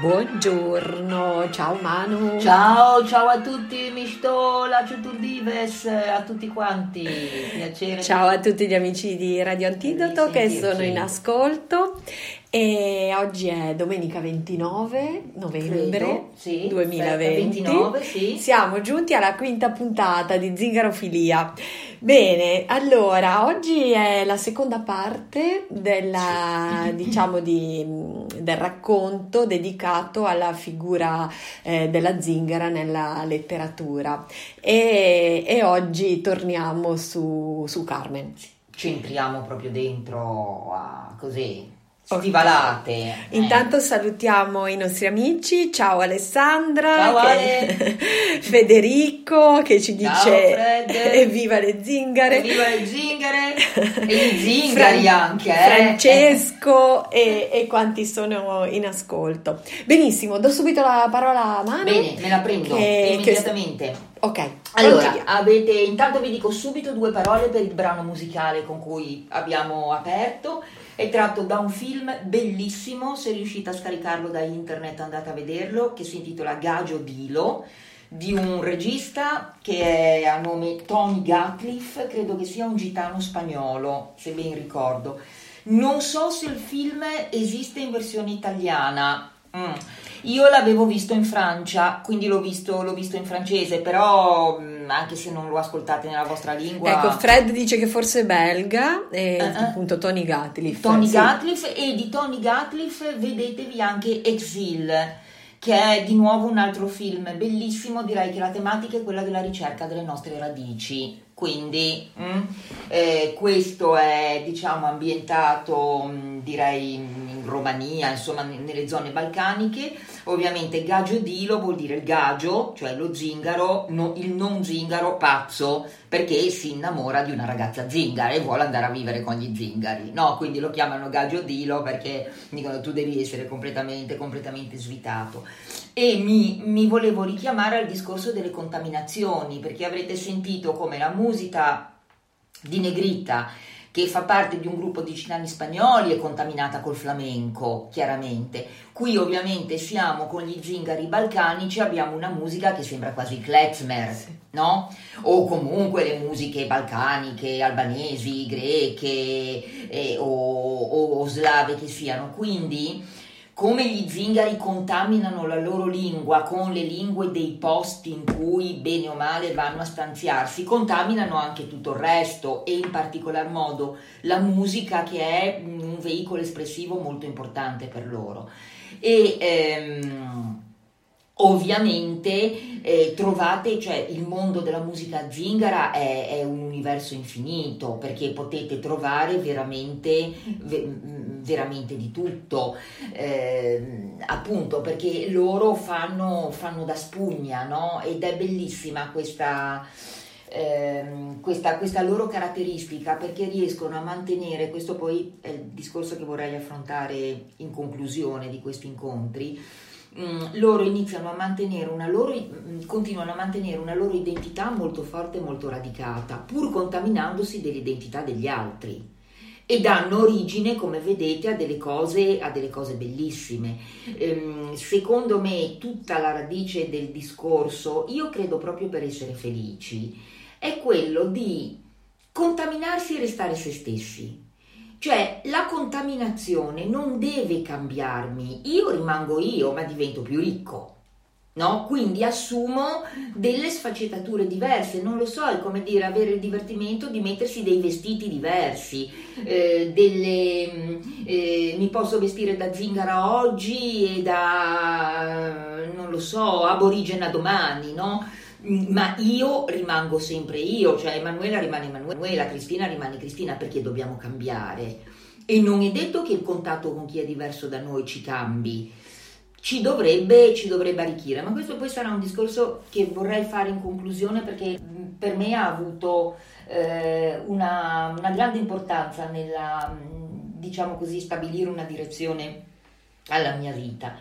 Buongiorno, ciao Manu. Ciao, ciao a tutti, mi sto la Ciuturdives, a tutti quanti. Piacere. Ciao a tutti gli amici di Radio Antidoto che sono in ascolto e oggi è domenica 29 novembre Credo, sì, 2020. 29, sì. Siamo giunti alla quinta puntata di Zingarofilia. Bene, allora oggi è la seconda parte della, Sì. diciamo di, del racconto dedicato alla figura eh, della zingara nella letteratura e, e oggi torniamo su, su Carmen. Ci entriamo proprio dentro a così, stivalate. eh. Intanto salutiamo i nostri amici, ciao Alessandra, Ciao, che- Ale. Federico che ci Ciao, dice Fred. evviva le zingare, Viva le zingare e gli zingari Fran- anche, eh. Francesco e, e quanti sono in ascolto. Benissimo, do subito la parola a Manu. Bene, me la prendo Che- immediatamente. Ok, Allora, avete, intanto vi dico subito due parole per il brano musicale con cui abbiamo aperto. È tratto da un film bellissimo, se riuscite a scaricarlo da internet andate a vederlo, che si intitola Gagio Dilo, di un regista che è a nome Tony Gatliff, credo che sia un gitano spagnolo, se ben ricordo. Non so se il film esiste in versione italiana. Mm. Io l'avevo visto in Francia, quindi l'ho visto, l'ho visto in francese, però mm, anche se non lo ascoltate nella vostra lingua... Ecco, Fred dice che forse è belga e eh. appunto Tony Gatliff. Tony sì. Gatliff e di Tony Gatliff vedetevi anche Exil che è di nuovo un altro film bellissimo direi che la tematica è quella della ricerca delle nostre radici quindi mm, eh, questo è diciamo ambientato mm, direi in Romania insomma nelle zone balcaniche ovviamente Gagio Dilo vuol dire il gagio cioè lo zingaro no- il non zingaro pazzo perché si innamora di una ragazza zingara e vuole andare a vivere con gli zingari, no? Quindi lo chiamano Gagio Dilo perché dicono tu devi essere completamente, completamente svitato. E mi, mi volevo richiamare al discorso delle contaminazioni, perché avrete sentito come la musica di Negrita che fa parte di un gruppo di cinani spagnoli, è contaminata col flamenco, chiaramente. Qui ovviamente siamo con gli zingari balcanici, abbiamo una musica che sembra quasi klezmer, no? O comunque le musiche balcaniche, albanesi, greche eh, o, o slave che siano. Quindi come gli zingari contaminano la loro lingua con le lingue dei posti in cui bene o male vanno a stanziarsi, contaminano anche tutto il resto e in particolar modo la musica che è un veicolo espressivo molto importante per loro. E, ehm, Ovviamente eh, trovate, cioè il mondo della musica zingara è, è, un universo infinito perché potete trovare veramente, ve, veramente di tutto, eh, appunto perché loro fanno, fanno da spugna, no? Ed è bellissima questa, eh, questa, questa loro caratteristica perché riescono a mantenere, questo poi è il discorso che vorrei affrontare in conclusione di questi incontri, Mm, loro iniziano a mantenere una loro, mm, continuano a mantenere una loro identità molto forte e molto radicata, pur contaminandosi dell'identità degli altri e danno origine, come vedete, a delle cose, a delle cose bellissime. Ehm, secondo me, tutta la radice del discorso, io credo proprio per essere felici, è quello di contaminarsi e restare se stessi. Cioè la contaminazione non deve cambiarmi, io rimango io ma divento più ricco. No? Quindi assumo delle sfaccettature diverse, non lo so, è come dire avere il divertimento di mettersi dei vestiti diversi, eh, delle, eh, mi posso vestire da zingara oggi e da, non lo so, aborigena domani, no? ma io rimango sempre io, cioè Emanuela rimane Emanuela, Cristina rimane Cristina perché dobbiamo cambiare. E non è detto che il contatto con chi è diverso da noi ci cambi, ci dovrebbe, ci dovrebbe arricchire, ma questo poi sarà un discorso che vorrei fare in conclusione perché per me ha avuto eh, una, una, grande importanza nella, diciamo così, stabilire una direzione alla mia vita.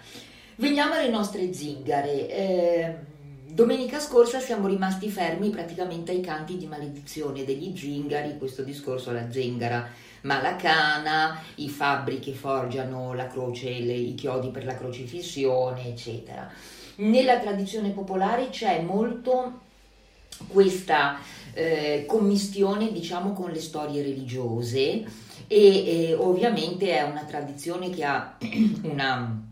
Veniamo alle nostre zingare. Eh, Domenica scorsa siamo rimasti fermi praticamente ai canti di maledizione degli zingari, questo discorso la zingara malacana, i fabbri che forgiano la croce, le, i chiodi per la crocifissione, eccetera. Nella tradizione popolare c'è molto questa eh, commistione, diciamo, con le storie religiose e, e ovviamente è una tradizione che ha una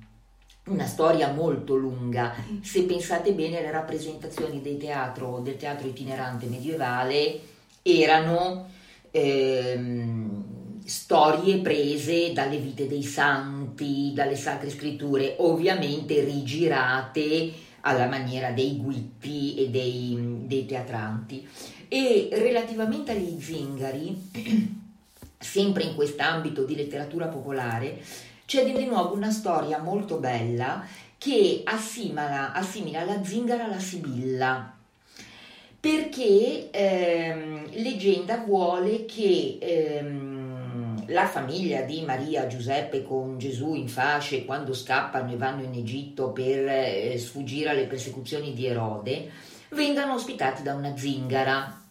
una storia molto lunga. Se pensate bene, le rappresentazioni del teatro, del teatro itinerante medievale erano ehm, storie prese dalle vite dei santi, dalle sacre scritture, ovviamente rigirate alla maniera dei guitti e dei, dei teatranti. E relativamente agli zingari, sempre in quest'ambito di letteratura popolare, c'è di nuovo una storia molto bella che assimila, assimila la zingara alla sibilla. Perché ehm, leggenda vuole che ehm, la famiglia di Maria Giuseppe con Gesù in fasce quando scappano e vanno in Egitto per eh, sfuggire alle persecuzioni di Erode vengano ospitati da una zingara.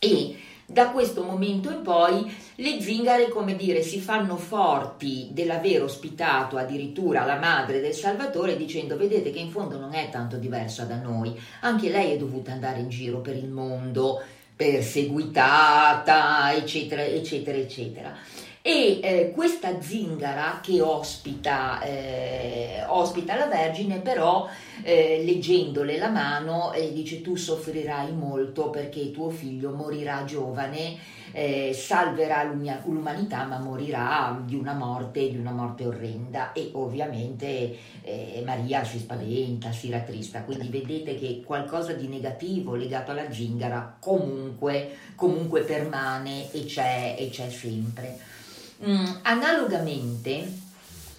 E da questo momento in poi le zingare, come dire, si fanno forti dell'aver ospitato addirittura la madre del Salvatore dicendo vedete che in fondo non è tanto diversa da noi, anche lei è dovuta andare in giro per il mondo perseguitata, eccetera, eccetera, eccetera. E eh, questa zingara che ospita, eh, ospita la Vergine, però eh, leggendole la mano eh, dice tu soffrirai molto perché tuo figlio morirà giovane, eh, salverà l'umanità ma morirà di una morte, di una morte orrenda e ovviamente eh, Maria si spaventa, si rattrista, quindi vedete che qualcosa di negativo legato alla zingara comunque, comunque permane e c'è, e c'è sempre. Mm, analogamente,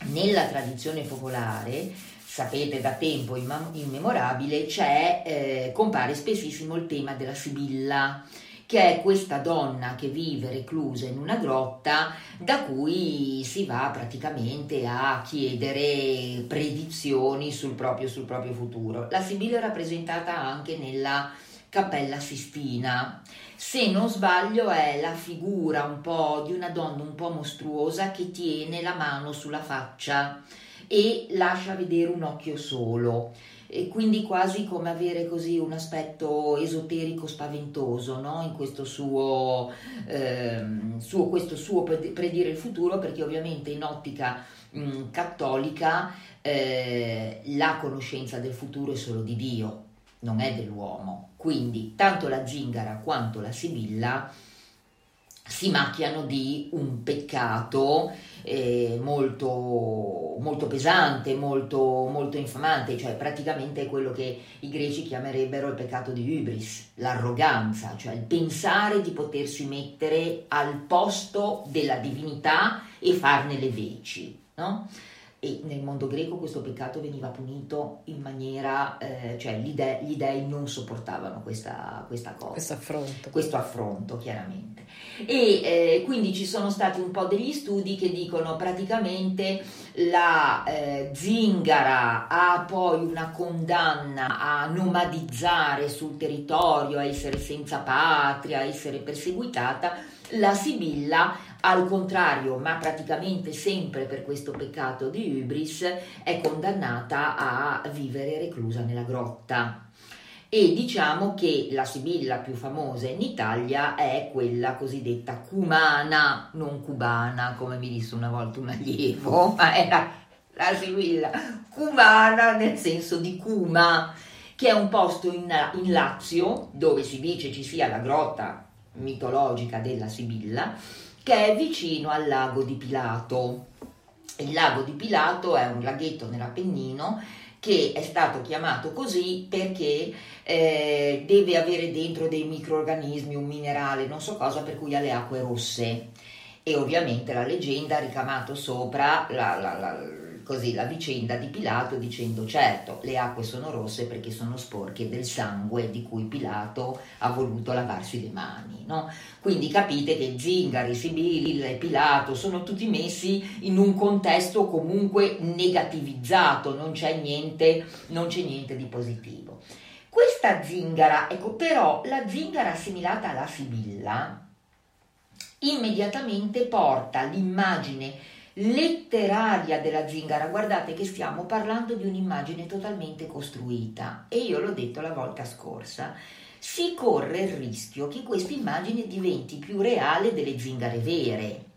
nella tradizione popolare, sapete da tempo immemorabile, eh, compare spessissimo il tema della Sibilla, che è questa donna che vive reclusa in una grotta da cui si va praticamente a chiedere predizioni sul proprio, sul proprio futuro. La Sibilla è rappresentata anche nella Cappella Sistina. Se non sbaglio è la figura un po' di una donna un po' mostruosa che tiene la mano sulla faccia e lascia vedere un occhio solo. E quindi quasi come avere così un aspetto esoterico spaventoso no? in questo suo, ehm, suo, questo suo predire il futuro perché ovviamente in ottica mh, cattolica eh, la conoscenza del futuro è solo di Dio, non è dell'uomo. Quindi tanto la zingara quanto la sibilla si macchiano di un peccato eh, molto, molto, pesante, molto, molto infamante, cioè praticamente quello che i greci chiamerebbero il peccato di hybris, l'arroganza, cioè il pensare di potersi mettere al posto della divinità e farne le veci. No? E nel mondo greco questo peccato veniva punito in maniera, eh, cioè gli dei, gli dei, non sopportavano questa, questa cosa. Questo affronto. Questo affronto, chiaramente. E eh, quindi ci sono stati un po' degli studi che dicono praticamente la eh, zingara ha poi una condanna a nomadizzare sul territorio, a essere senza patria, a essere perseguitata, la Sibilla al contrario, ma praticamente sempre per questo peccato di Hybris, è condannata a vivere reclusa nella grotta. E diciamo che la Sibilla più famosa in Italia è quella cosiddetta cumana, non cubana, come mi disse una volta un allievo, ma era la Sibilla cumana nel senso di Cuma, che è un posto in, in Lazio dove si dice ci sia la grotta mitologica della Sibilla che è vicino al lago di Pilato. Il lago di Pilato è un laghetto nell'Appennino che è stato chiamato così perché eh, deve avere dentro dei microorganismi, un minerale, non so cosa, per cui ha le acque rosse. E ovviamente la leggenda ha ricamato sopra la, la, la così la vicenda di Pilato dicendo certo le acque sono rosse perché sono sporche del sangue di cui Pilato ha voluto lavarsi le mani. No? Quindi capite che Zingari, Sibili e Pilato sono tutti messi in un contesto comunque negativizzato, non c'è niente, non c'è niente di positivo. Questa zingara, ecco però la zingara assimilata alla Sibilla immediatamente porta l'immagine letteraria della zingara. Guardate che stiamo parlando di un'immagine totalmente costruita e io l'ho detto la volta scorsa. Si corre il rischio che questa immagine diventi più reale delle zingare vere.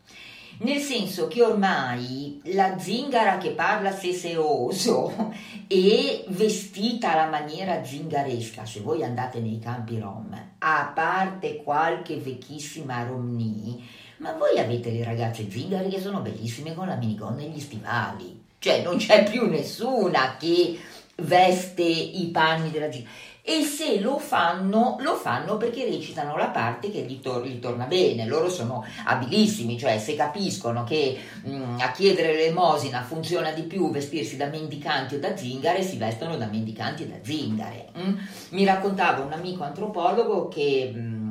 Nel senso che ormai la zingara che parla seseoso e vestita alla maniera zingaresca, se voi andate nei campi rom, a parte qualche vecchissima romnì, ma voi avete le ragazze zingari che sono bellissime con la minigonna e gli stivali. Cioè non c'è più nessuna che veste i panni della zingara. E se lo fanno, lo fanno perché recitano la parte che gli, tor- gli torna bene. Loro sono abilissimi, cioè se capiscono che mh, mm, a chiedere l'elemosina funziona di più vestirsi da mendicanti o da zingare, si vestono da mendicanti e da zingare. Mh? Mm? Mi raccontava un amico antropologo che... Mh, mm,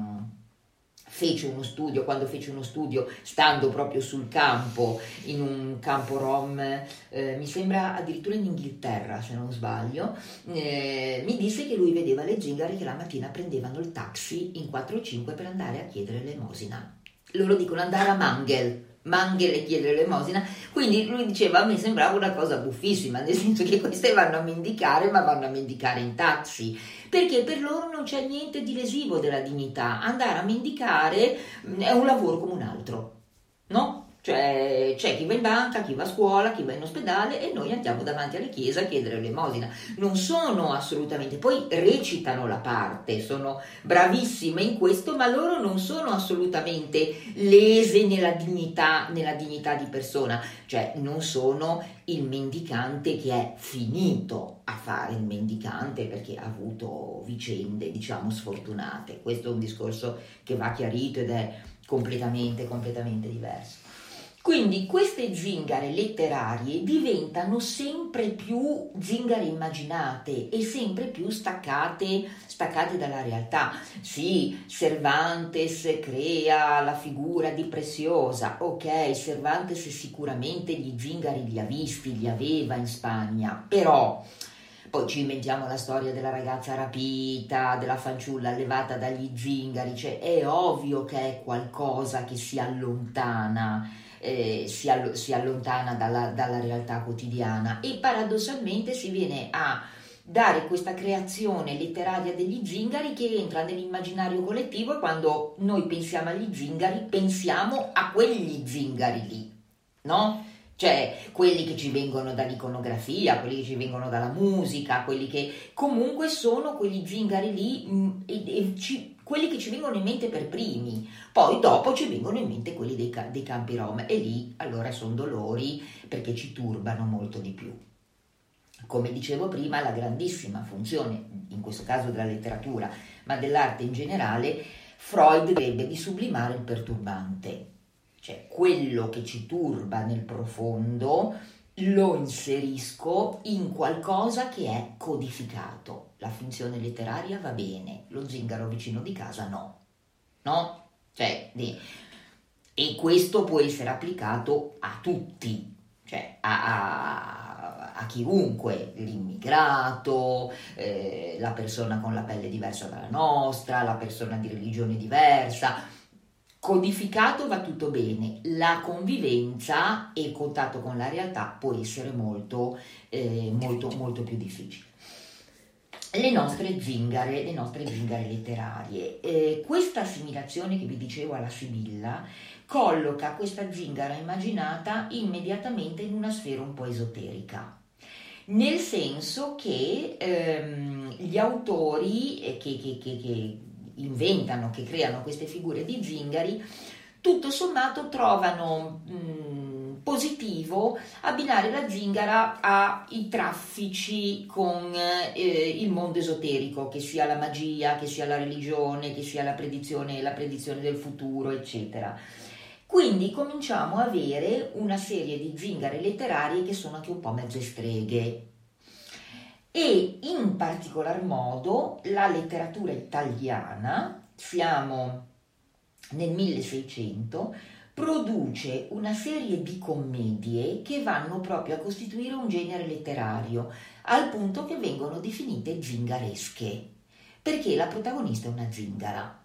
fece uno studio, quando fece uno studio stando proprio sul campo, in un campo rom, eh, mi sembra addirittura in Inghilterra se non sbaglio, eh, mi disse che lui vedeva le zingare che la mattina prendevano il taxi in 4 o 5 per andare a chiedere l'emosina. Loro dicono andare a Mangel, Mangel e chiedere l'emosina, quindi lui diceva a me sembrava una cosa buffissima, nel senso che queste vanno a mendicare ma vanno a mendicare in taxi perché per loro non c'è niente di lesivo della dignità. Andare a mendicare mm, è un lavoro come un altro, no? Cioè c'è chi va in banca, chi va a scuola, chi va in ospedale e noi andiamo davanti alla chiesa a chiedere l'emosina. Non sono assolutamente, poi recitano la parte, sono bravissime in questo, ma loro non sono assolutamente lese nella dignità, nella dignità di persona, cioè non sono il mendicante che è finito a fare il mendicante perché ha avuto vicende, diciamo, sfortunate. Questo è un discorso che va chiarito ed è completamente, completamente diverso. Quindi queste zingare letterarie diventano sempre più zingare immaginate e sempre più staccate, staccate dalla realtà. Sì, Cervantes crea la figura di Preciosa, ok, Cervantes sicuramente gli zingari li ha visti, li aveva in Spagna, però poi ci inventiamo la storia della ragazza rapita, della fanciulla allevata dagli zingari, cioè è ovvio che è qualcosa che si allontana eh, si, all- si, allontana dalla, dalla realtà quotidiana e paradossalmente si viene a dare questa creazione letteraria degli zingari che entra nell'immaginario collettivo e quando noi pensiamo agli zingari pensiamo a quegli zingari lì, no? cioè quelli che ci vengono dall'iconografia, quelli che ci vengono dalla musica, quelli che comunque sono quegli zingari lì mh, mm, e, e ci, quelli che ci vengono in mente per primi, poi dopo ci vengono in mente quelli dei, dei campi rom. E lì allora sono dolori perché ci turbano molto di più. Come dicevo prima, la grandissima funzione, in questo caso della letteratura, ma dell'arte in generale, Freud crede di sublimare il perturbante. Cioè quello che ci turba nel profondo lo inserisco in qualcosa che è codificato. La finzione letteraria va bene, lo zingaro vicino di casa no. No? Cioè, e questo può essere applicato a tutti, cioè a, a, a chiunque, l'immigrato, eh, la persona con la pelle diversa dalla nostra, la persona di religione diversa Codificato va tutto bene, la convivenza e il contatto con la realtà può essere molto, eh, molto, molto più difficile. Le nostre zingare, le nostre zingare letterarie. Eh, questa assimilazione che vi dicevo alla Sibilla colloca questa zingara immaginata immediatamente in una sfera un po' esoterica nel senso che ehm, gli autori eh, che, che, che, che inventano, che creano queste figure di zingari, tutto sommato trovano mh, mm, positivo abbinare la zingara ai traffici con eh, il mondo esoterico, che sia la magia, che sia la religione, che sia la predizione, la predizione del futuro, eccetera. Quindi cominciamo a avere una serie di zingare letterarie che sono anche un po' mezze streghe, e in particolar modo la letteratura italiana, siamo nel 1600, produce una serie di commedie che vanno proprio a costituire un genere letterario, al punto che vengono definite zingaresche, perché la protagonista è una zingara.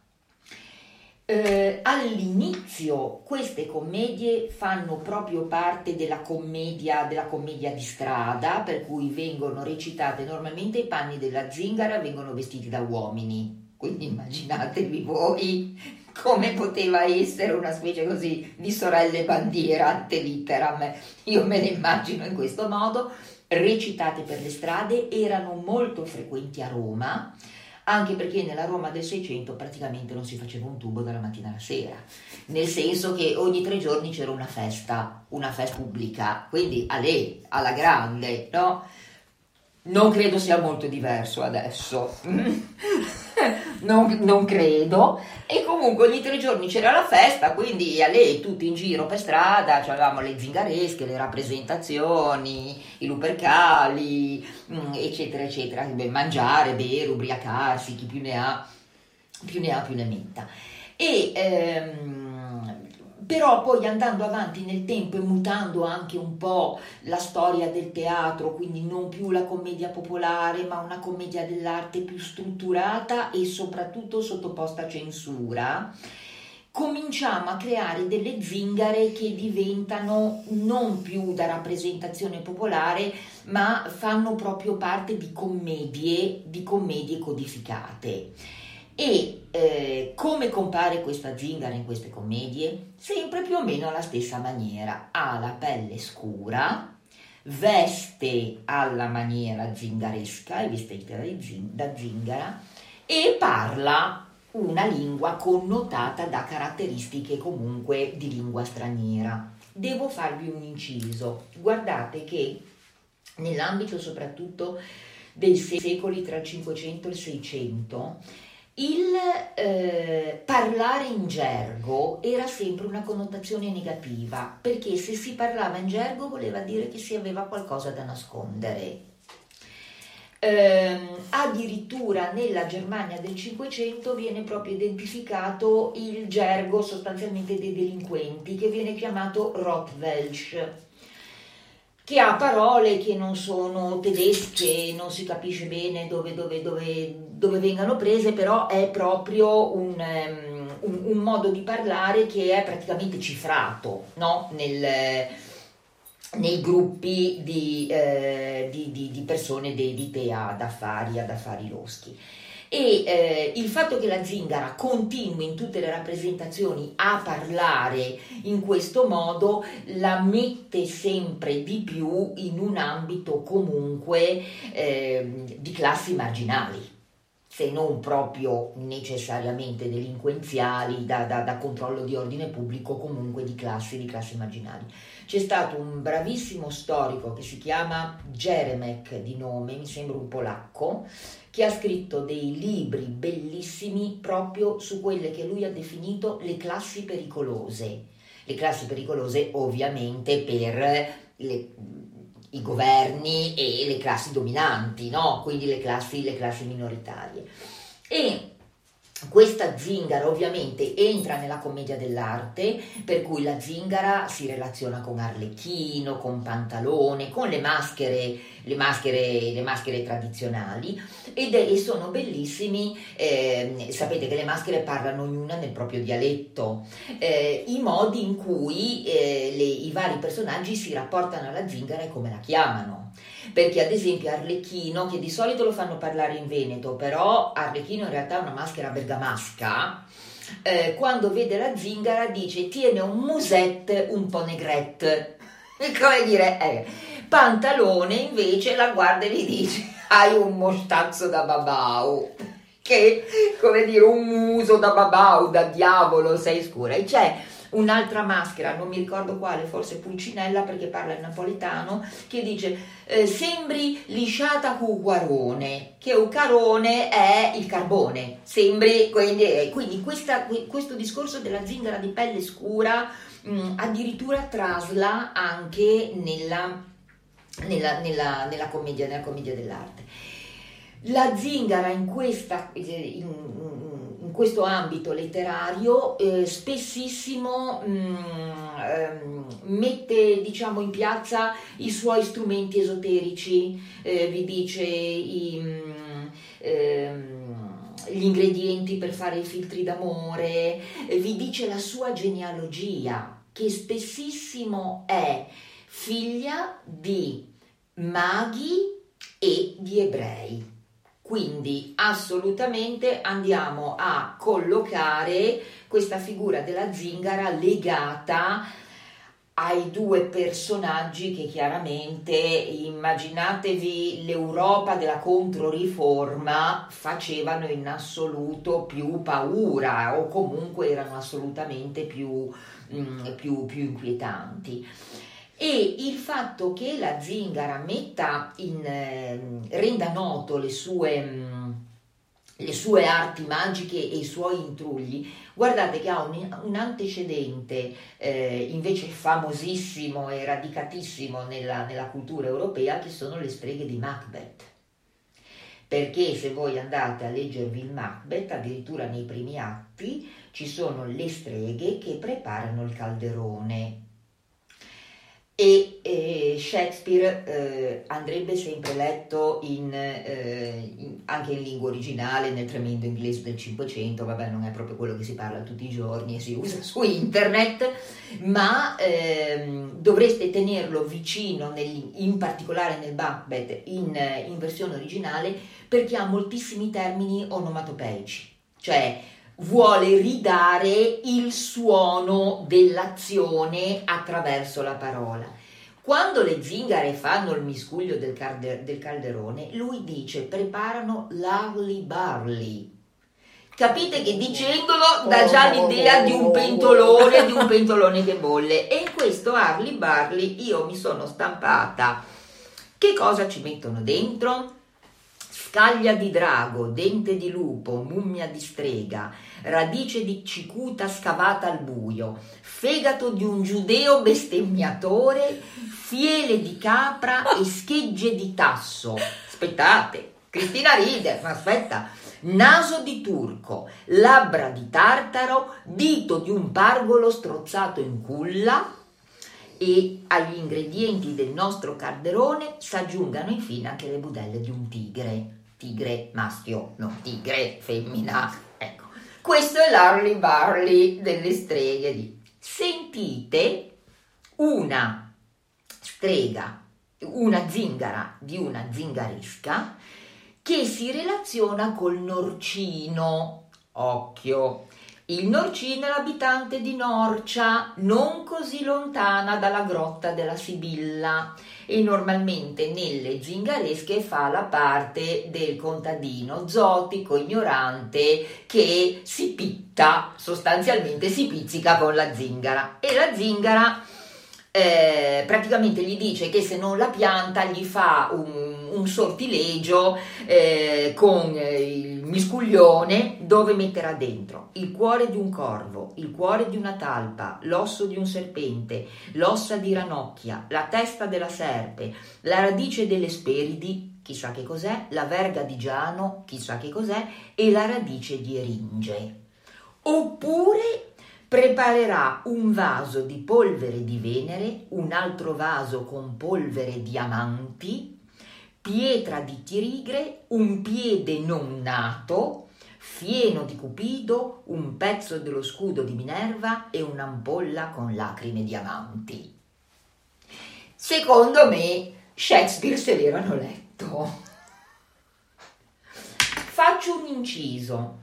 Eh, all'inizio queste commedie fanno proprio parte della commedia, della commedia di strada, per cui vengono recitate normalmente i panni della zingara vengono vestiti da uomini. Quindi immaginatevi voi come poteva essere una specie così di sorelle bandiera ante litteram. Io me le immagino in questo modo, recitate per le strade, erano molto frequenti a Roma anche perché nella Roma del 600 praticamente non si faceva un tubo dalla mattina alla sera, nel senso che ogni tre giorni c'era una festa, una festa pubblica, quindi a lei, alla grande, no? Non credo sia molto diverso adesso. non, non, credo. E comunque ogni tre giorni c'era la festa, quindi a lei tutti in giro per strada, avevamo le zingaresche, le rappresentazioni, i lupercali, mm, eccetera, eccetera. Mangiare, bere, ubriacarsi, chi più ne ha, più ne ha, più ne metta. E ehm, però poi andando avanti nel tempo e mutando anche un po' la storia del teatro, quindi non più la commedia popolare, ma una commedia dell'arte più strutturata e soprattutto sottoposta a censura, cominciamo a creare delle zingare che diventano non più da rappresentazione popolare, ma fanno proprio parte di commedie, di commedie codificate. E eh, come compare questa zingara in queste commedie? Sempre più o meno alla stessa maniera. Ha la pelle scura, veste alla maniera zingaresca, è vestita da zingara, e parla una lingua connotata da caratteristiche comunque di lingua straniera. Devo farvi un inciso. Guardate che nell'ambito soprattutto dei secoli tra il 500 e il 600 il eh, parlare in gergo era sempre una connotazione negativa, perché se si parlava in gergo voleva dire che si aveva qualcosa da nascondere. Eh, addirittura nella Germania del Cinquecento viene proprio identificato il gergo sostanzialmente dei delinquenti, che viene chiamato Rottwelsch che ha parole che non sono tedesche, non si capisce bene dove, dove, dove, dove vengano prese, però è proprio un, um, un, un, modo di parlare che è praticamente cifrato no? Nel, nei gruppi di, eh, di, di, di persone dedite ad affari, ad affari loschi. E eh, il fatto che la zingara continui in tutte le rappresentazioni a parlare in questo modo la mette sempre di più in un ambito comunque eh, di classi marginali se non proprio necessariamente delinquenziali, da, da, da, controllo di ordine pubblico, comunque di classi, di classi marginali. C'è stato un bravissimo storico che si chiama Jeremek di nome, mi sembra un polacco, che ha scritto dei libri bellissimi proprio su quelle che lui ha definito le classi pericolose. Le classi pericolose ovviamente per le, i governi e le classi dominanti, no? quindi le classi, le classi minoritarie. E questa zingara ovviamente entra nella commedia dell'arte, per cui la zingara si relaziona con Arlecchino, con Pantalone, con le maschere, le maschere, le maschere tradizionali ed è, e sono bellissimi, eh, sapete che le maschere parlano ognuna nel proprio dialetto, eh, i modi in cui eh, le, i vari personaggi si rapportano alla zingara e come la chiamano perché ad esempio Arlecchino, che di solito lo fanno parlare in Veneto, però Arlecchino in realtà è una maschera bergamasca, eh, quando vede la zingara dice tiene un musette un po' negrette, come dire, eh. Pantalone invece la guarda e gli dice hai un mostazzo da babau che come dire un muso da babau da diavolo sei scura e c'è un'altra maschera, non mi ricordo quale, forse Pulcinella perché parla in napoletano, che dice eh, sembri lisciata cu guarone, che un carone è il carbone, sembri, quindi, eh, quindi questa, questo discorso della zingara di pelle scura mh, mm, addirittura trasla anche nella, nella, nella, nella, commedia, commedia dell'arte. La zingara in, questa, in, in questo ambito letterario eh, spessissimo mh, mm, ehm, mette diciamo in piazza i suoi strumenti esoterici, eh, vi dice i, mh, mm, ehm, gli ingredienti per fare i filtri d'amore, vi dice la sua genealogia che spessissimo è figlia di maghi e di ebrei. Quindi assolutamente andiamo a collocare questa figura della zingara legata ai due personaggi che chiaramente immaginatevi l'Europa della controriforma facevano in assoluto più paura o comunque erano assolutamente più, mm, più, più inquietanti e il fatto che la zingara metta in, eh, renda noto le sue, mh, mm, le sue, arti magiche e i suoi intrugli, guardate che ha un, un antecedente eh, invece famosissimo e radicatissimo nella, nella cultura europea che sono le streghe di Macbeth. Perché se voi andate a leggervi il Macbeth, addirittura nei primi atti, ci sono le streghe che preparano il calderone e eh, Shakespeare eh, andrebbe sempre letto in, eh, in, anche in lingua originale nel tremendo inglese del Cinquecento, vabbè non è proprio quello che si parla tutti i giorni e si usa su internet, ma ehm, dovreste tenerlo vicino, nel, in particolare nel Macbeth in, in versione originale, perché ha moltissimi termini onomatopeici, cioè vuole ridare il suono dell'azione attraverso la parola. Quando le zingare fanno il miscuglio del, calder- del calderone, lui dice preparano l'Arly Barley. Capite che dicendolo dà già l'idea di un pentolone, di un pentolone che bolle. E in questo Arly Barley io mi sono stampata. Che cosa ci mettono dentro? Scaglia di drago, dente di lupo, mummia di strega, radice di cicuta scavata al buio, fegato di un giudeo bestemmiatore, fiele di capra e schegge di tasso. Aspettate, Cristina ride, ma aspetta. Naso di turco, labbra di tartaro, dito di un pargolo strozzato in culla, e agli ingredienti del nostro calderone si aggiungano infine anche le budelle di un tigre tigre maschio, non tigre femmina. Ecco, questo è l'Harley Barley delle streghe. Sentite una strega, una zingara di una zingaresca che si relaziona col norcino. Occhio, il Norcino è l'abitante di Norcia, non così lontana dalla grotta della Sibilla e normalmente nelle zingaresche fa la parte del contadino zotico, ignorante, che si pitta, sostanzialmente si pizzica con la zingara. E la zingara eh, praticamente gli dice che se non la pianta gli fa un, un sortilegio eh, con il miscuglione dove metterà dentro il cuore di un corvo, il cuore di una talpa, l'osso di un serpente, l'ossa di ranocchia, la testa della serpe, la radice delle speridi, chissà che cos'è, la verga di Giano, chissà che cos'è, e la radice di eringe. Oppure preparerà un vaso di polvere di Venere, un altro vaso con polvere di amanti, pietra di tirigre, un piede non nato, fieno di Cupido, un pezzo dello scudo di Minerva e un'ampolla con lacrime di amanti. Secondo me Shakespeare se l'erano letto. Faccio un inciso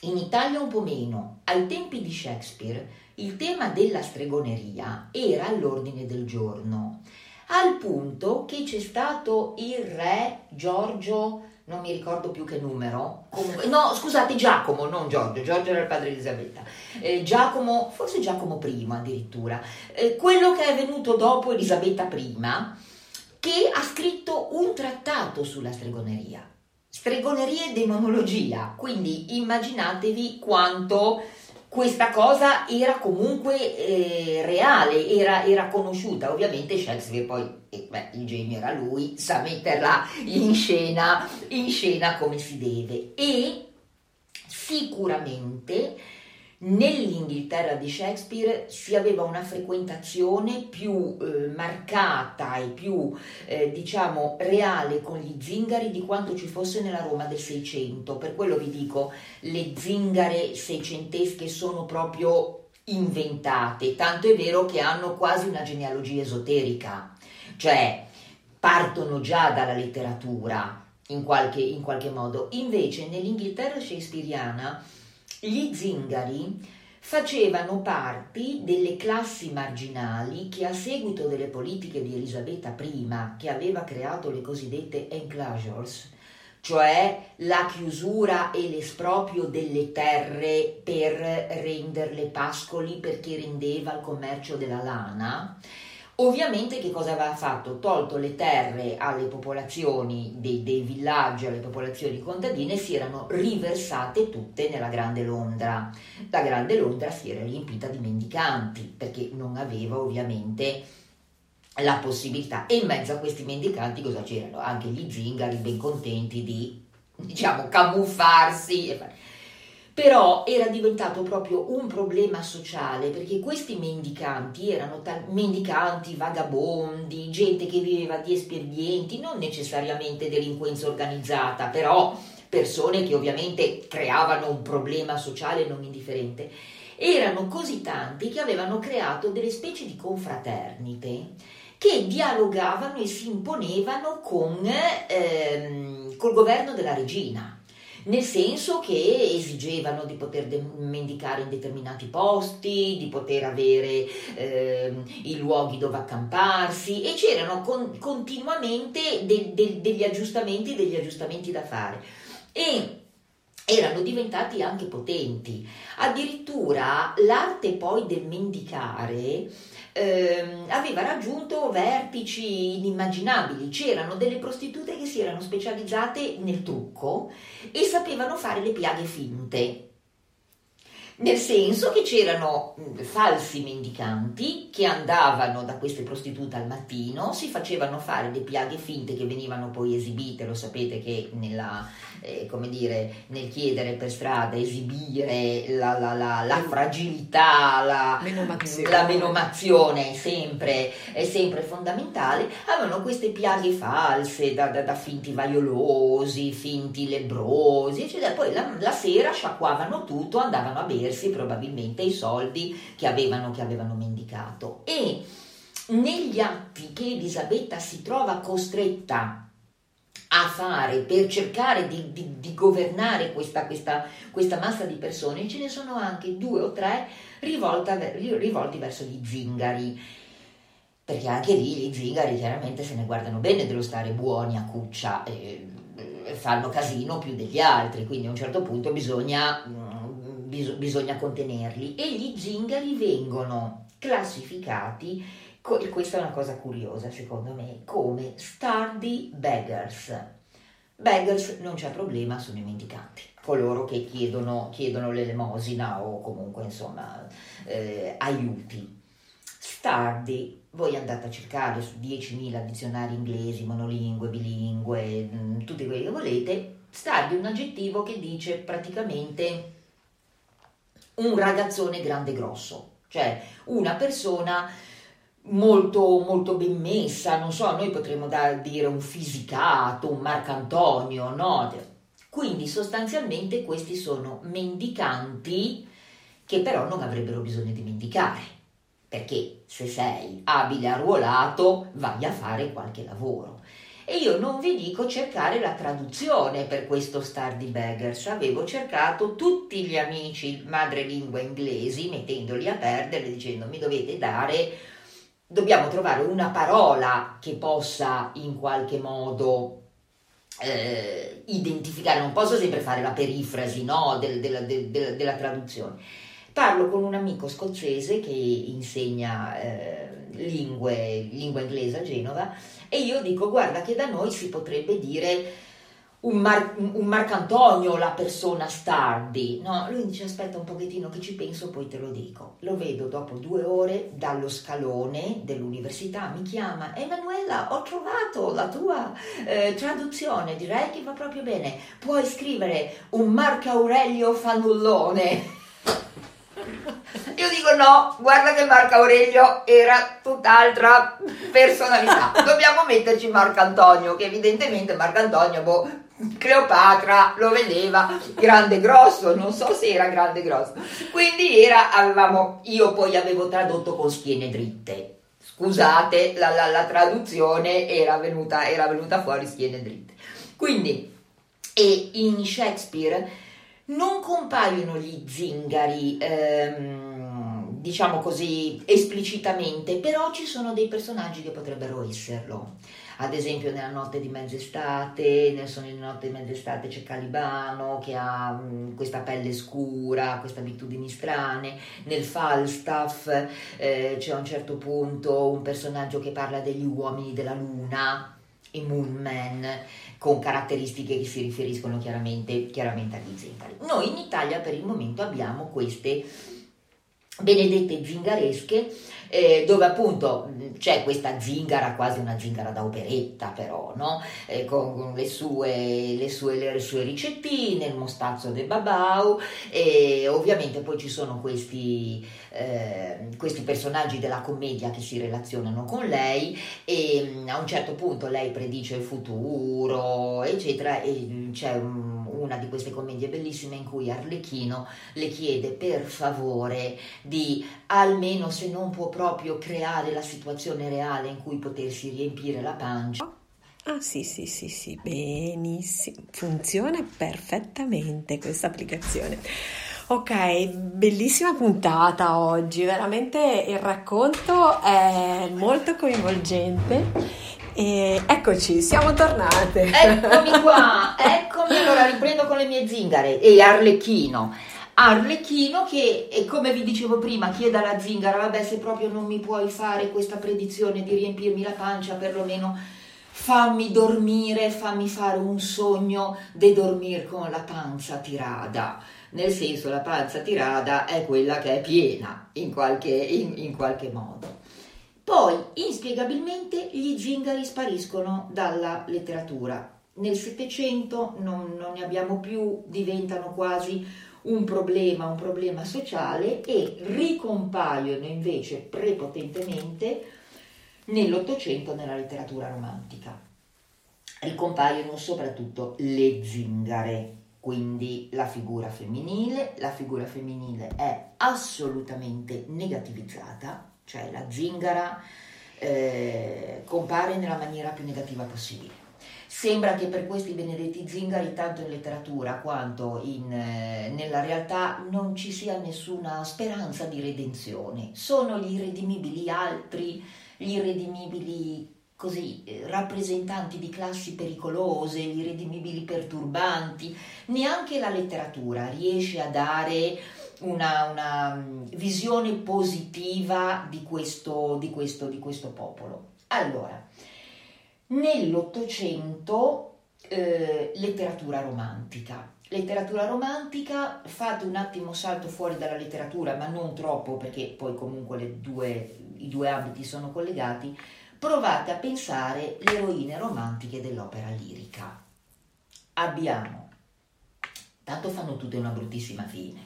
in Italia un po' meno. Ai tempi di Shakespeare il tema della stregoneria era all'ordine del giorno, al punto che c'è stato il re Giorgio, non mi ricordo più che numero, comunque, no scusate Giacomo, non Giorgio, Giorgio era il padre di Elisabetta, eh, Giacomo, forse Giacomo I addirittura, eh, quello che è venuto dopo Elisabetta I, che ha scritto un trattato sulla stregoneria. Stregoneria e demonologia, quindi immaginatevi quanto questa cosa era comunque eh, reale, era, era, conosciuta. Ovviamente Shakespeare poi, eh, beh, il genio era lui, sa metterla in scena, in scena come si deve. E sicuramente Nell'Inghilterra di Shakespeare si aveva una frequentazione più eh, marcata e più, eh, diciamo, reale con gli zingari di quanto ci fosse nella Roma del Seicento. Per quello vi dico, le zingare seicentesche sono proprio inventate, tanto è vero che hanno quasi una genealogia esoterica, cioè partono già dalla letteratura in qualche, in qualche modo. Invece nell'Inghilterra shakespeariana gli zingari facevano parte delle classi marginali che a seguito delle politiche di Elisabetta I, che aveva creato le cosiddette enclosures, cioè la chiusura e l'esproprio delle terre per renderle pascoli perché rendeva il commercio della lana, Ovviamente che cosa aveva fatto? Tolto le terre alle popolazioni dei, dei, villaggi, alle popolazioni contadine si erano riversate tutte nella Grande Londra. La Grande Londra si era riempita di mendicanti perché non aveva ovviamente la possibilità. E in mezzo a questi mendicanti cosa c'erano? Anche gli zingari ben contenti di, diciamo, camuffarsi però era diventato proprio un problema sociale perché questi mendicanti erano ta- mendicanti, vagabondi, gente che viveva di espedienti, non necessariamente delinquenza organizzata, però persone che ovviamente creavano un problema sociale non indifferente. Erano così tanti che avevano creato delle specie di confraternite che dialogavano e si imponevano con ehm, col governo della regina nel senso che esigevano di poter mendicare in determinati posti, di poter avere eh, i luoghi dove accamparsi e c'erano con- continuamente de- de- degli aggiustamenti, degli aggiustamenti da fare. E erano diventati anche potenti. Addirittura l'arte poi del mendicare ehm, aveva raggiunto vertici inimmaginabili. C'erano delle prostitute che si erano specializzate nel trucco e sapevano fare le piaghe finte. Nel senso che c'erano falsi mendicanti che andavano da queste prostitute al mattino, si facevano fare le piaghe finte che venivano poi esibite, lo sapete che nella, eh, come dire, nel chiedere per strada, esibire la, la, la, la fragilità, la menomazione, la menomazione è, sempre, è sempre fondamentale, avevano queste piaghe false da, da, da finti vaiolosi, finti lebrosi, eccetera. Poi la, la, sera sciacquavano tutto, andavano a bersi probabilmente i soldi che avevano, che avevano mendicato. E negli atti che Elisabetta si trova costretta a fare per cercare di, di, di governare questa, questa, questa, massa di persone, ce ne sono anche due o tre rivolta, rivolti verso gli zingari. Perché anche lì gli zingari chiaramente se ne guardano bene dello stare buoni a cuccia, e fanno casino più degli altri, quindi a un certo punto bisogna, mm, bisogna contenerli. E gli zingari vengono classificati questa è una cosa curiosa secondo me, come Stardy Beggars. Beggars non c'è problema, sono i mendicanti, coloro che chiedono, chiedono l'elemosina o comunque insomma eh, aiuti. Stardi, voi andate a cercare su 10.000 dizionari inglesi, monolingue, bilingue, mh, mm, tutti quelli che volete, stardi è un aggettivo che dice praticamente un ragazzone grande grosso, cioè una persona molto, molto ben messa, non so, noi potremmo da, dire un fisicato, un Marcantonio, no? Quindi sostanzialmente questi sono mendicanti che però non avrebbero bisogno di mendicare, perché se sei abile arruolato vai a fare qualche lavoro. E io non vi dico cercare la traduzione per questo star di beggars, avevo cercato tutti gli amici madrelingua inglesi mettendoli a perdere dicendo mi dovete dare dobbiamo trovare una parola che possa in qualche modo eh, identificare, non posso sempre fare la perifrasi no, del, del, del, della traduzione. Parlo con un amico scozzese che insegna eh, lingue, lingua inglese a Genova e io dico guarda che da noi si potrebbe dire un, Mar- un Marcantonio, la persona stardi. No, lui dice aspetta un pochettino che ci penso, poi te lo dico. Lo vedo dopo due ore dallo scalone dell'università, mi chiama Emanuela, ho trovato la tua eh, traduzione, direi che va proprio bene. Puoi scrivere un Marco Aurelio fannullone. Io dico no, guarda che Marco Aurelio era tutt'altra personalità. Dobbiamo metterci Marco Antonio, che evidentemente Marco Antonio, boh, Cleopatra lo vedeva grande grosso, non so se era grande grosso. Quindi era, avevamo, io poi avevo tradotto con schiene dritte. Scusate, la, la, la traduzione era venuta, era venuta fuori schiene dritte. Quindi, e in Shakespeare non compaiono gli zingari, ehm, diciamo così, esplicitamente, però ci sono dei personaggi che potrebbero esserlo ad esempio nella notte di mezz'estate, nel sonno di notte di mezz'estate c'è Calibano che ha mh, questa pelle scura, queste abitudini strane, nel Falstaff eh, c'è a un certo punto un personaggio che parla degli uomini della luna, i Moonman, con caratteristiche che si riferiscono chiaramente, chiaramente agli zingari. Noi in Italia per il momento abbiamo queste benedette zingaresche eh, dove appunto c'è questa zingara, quasi una zingara da operetta però, no? eh, con le sue, le, sue, le sue, ricettine, il mostazzo del babau e ovviamente poi ci sono questi, eh, questi personaggi della commedia che si relazionano con lei e a un certo punto lei predice il futuro eccetera e c'è un una di queste commedie bellissime in cui Arlecchino le chiede per favore di almeno se non può proprio creare la situazione reale in cui potersi riempire la pancia. Ah sì sì sì sì, benissimo, funziona perfettamente questa applicazione. Ok, bellissima puntata oggi, veramente il racconto è molto coinvolgente e eccoci, siamo tornate. Eccomi qua, eccomi. Allora riprendo con le mie zingare e Arlecchino. Arlecchino che, come vi dicevo prima, chiede alla zingara, vabbè se proprio non mi puoi fare questa predizione di riempirmi la pancia, perlomeno fammi dormire, fammi fare un sogno di dormire con la panza tirata. Nel senso la panza tirata è quella che è piena in qualche, in, in qualche modo. Poi, inspiegabilmente, gli zingari spariscono dalla letteratura. Nel Settecento non, non, ne abbiamo più, diventano quasi un problema, un problema sociale e ricompaiono invece prepotentemente nell'Ottocento nella letteratura romantica. Ricompaiono soprattutto le zingare, quindi la figura femminile. La figura femminile è assolutamente negativizzata cioè la zingara eh, compare nella maniera più negativa possibile. sembra che per questi benedetti zingari, tanto in letteratura quanto in, eh, nella realtà, non ci sia nessuna speranza di redenzione. Sono gli irredimibili altri, gli irredimibili così eh, rappresentanti di classi pericolose, gli irredimibili perturbanti. Neanche la letteratura riesce a dare una, una mm, visione positiva di questo, di, questo, di questo popolo. Allora, nell'Ottocento eh, letteratura romantica. Letteratura romantica, fate un attimo salto fuori dalla letteratura, ma non troppo perché poi comunque due, i due ambiti sono collegati, provate a pensare le eroine romantiche dell'opera lirica. Abbiamo, tanto fanno tutte una bruttissima fine,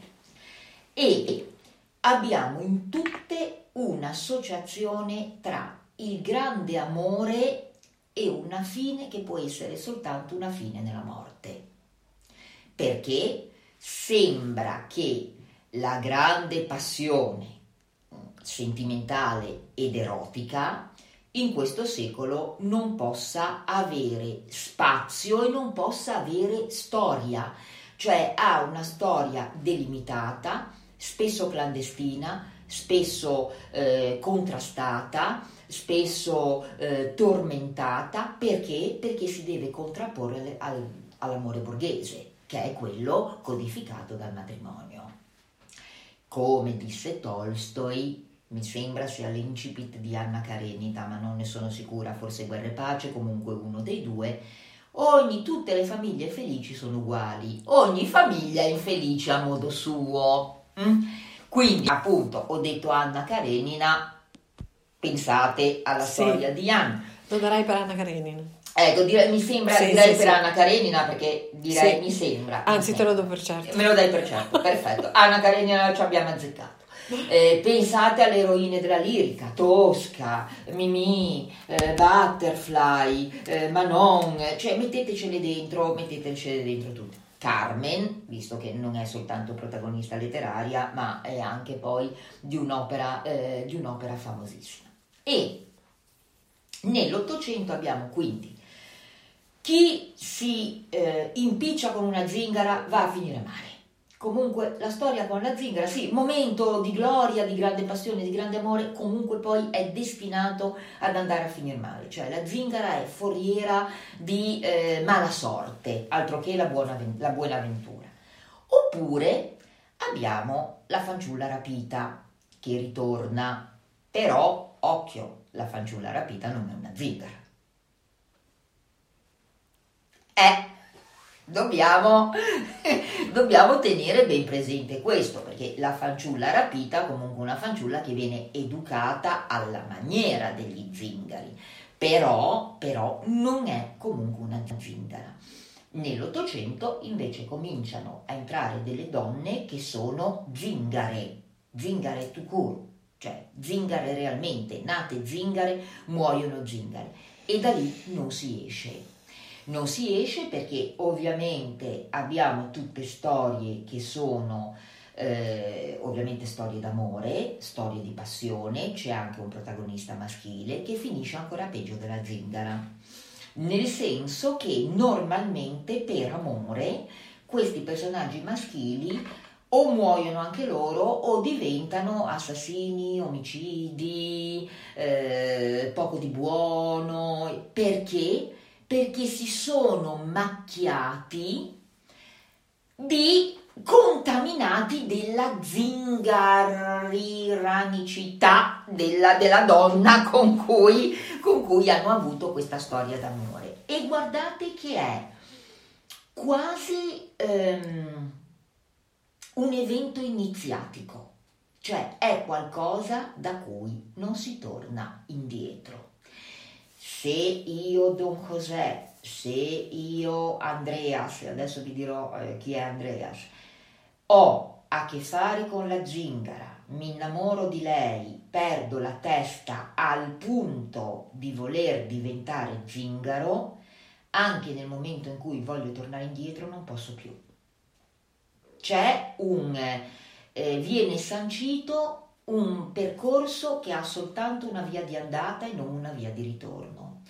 e abbiamo in tutte un'associazione tra il grande amore e una fine che può essere soltanto una fine nella morte. Perché sembra che la grande passione sentimentale ed erotica in questo secolo non possa avere spazio e non possa avere storia, cioè ha una storia delimitata, spesso clandestina, spesso eh, contrastata, spesso eh, tormentata, perché? Perché si deve contrapporre al, all'amore borghese, che è quello codificato dal matrimonio. Come disse Tolstoi, mi sembra sia l'incipit di Anna Karenina, ma non ne sono sicura, forse Guerra e Pace, comunque uno dei due. Ogni, tutte le famiglie felici sono uguali, ogni famiglia è infelice a modo suo. Mm? Quindi, appunto, ho detto Anna Karenina, pensate alla sì. storia di Anna. Lo darei per Anna Karenina. Ecco, direi, mi sembra, sì, direi sì, per Anna Karenina perché direi mi sembra. Anzi, mi te lo do per certo. Me lo dai per certo, perfetto. Anna Karenina ci abbiamo azzeccato. Eh, pensate alle eroine della lirica, Tosca, Mimì, eh, Butterfly, eh, Manon, cioè mettetecele dentro, mettetecele dentro tutte. Carmen, visto che non è soltanto protagonista letteraria, ma è anche poi di un'opera, eh, di un'opera famosissima. E nell'Ottocento abbiamo quindi chi si eh, impiccia con una zingara va a finire male. Comunque la storia con la zingara, sì, momento di gloria, di grande passione, di grande amore, comunque poi è destinato ad andare a finire male, cioè la zingara è foriera di eh, mala sorte, altro che la buona, la buona avventura. Oppure abbiamo la fanciulla rapita che ritorna, però occhio, la fanciulla rapita non è una zingara. Eh, dobbiamo, dobbiamo tenere ben presente questo, perché la fanciulla rapita comunque una fanciulla che viene educata alla maniera degli zingari, però, però non è comunque una zingara. Nell'Ottocento invece cominciano a entrare delle donne che sono zingare, zingare to court, cioè zingare realmente, nate zingare, muoiono zingare. E da lì non si esce non si esce perché ovviamente abbiamo tutte storie che sono eh, ovviamente storie d'amore, storie di passione, c'è anche un protagonista maschile che finisce ancora peggio della zingara, nel senso che normalmente per amore questi personaggi maschili o muoiono anche loro o diventano assassini, omicidi, eh, poco di buono, perché? Perché si sono macchiati di contaminati della zingaranicità della, della donna con cui, con cui hanno avuto questa storia d'amore. E guardate che è quasi um, un evento iniziatico, cioè è qualcosa da cui non si torna indietro se io Don José, se io Andreas, adesso vi dirò eh, chi è Andreas, ho a che fare con la zingara, mi innamoro di lei, perdo la testa al punto di voler diventare zingaro, anche nel momento in cui voglio tornare indietro non posso più. C'è un, eh, viene sancito un percorso che ha soltanto una via di andata e non una via di ritorno.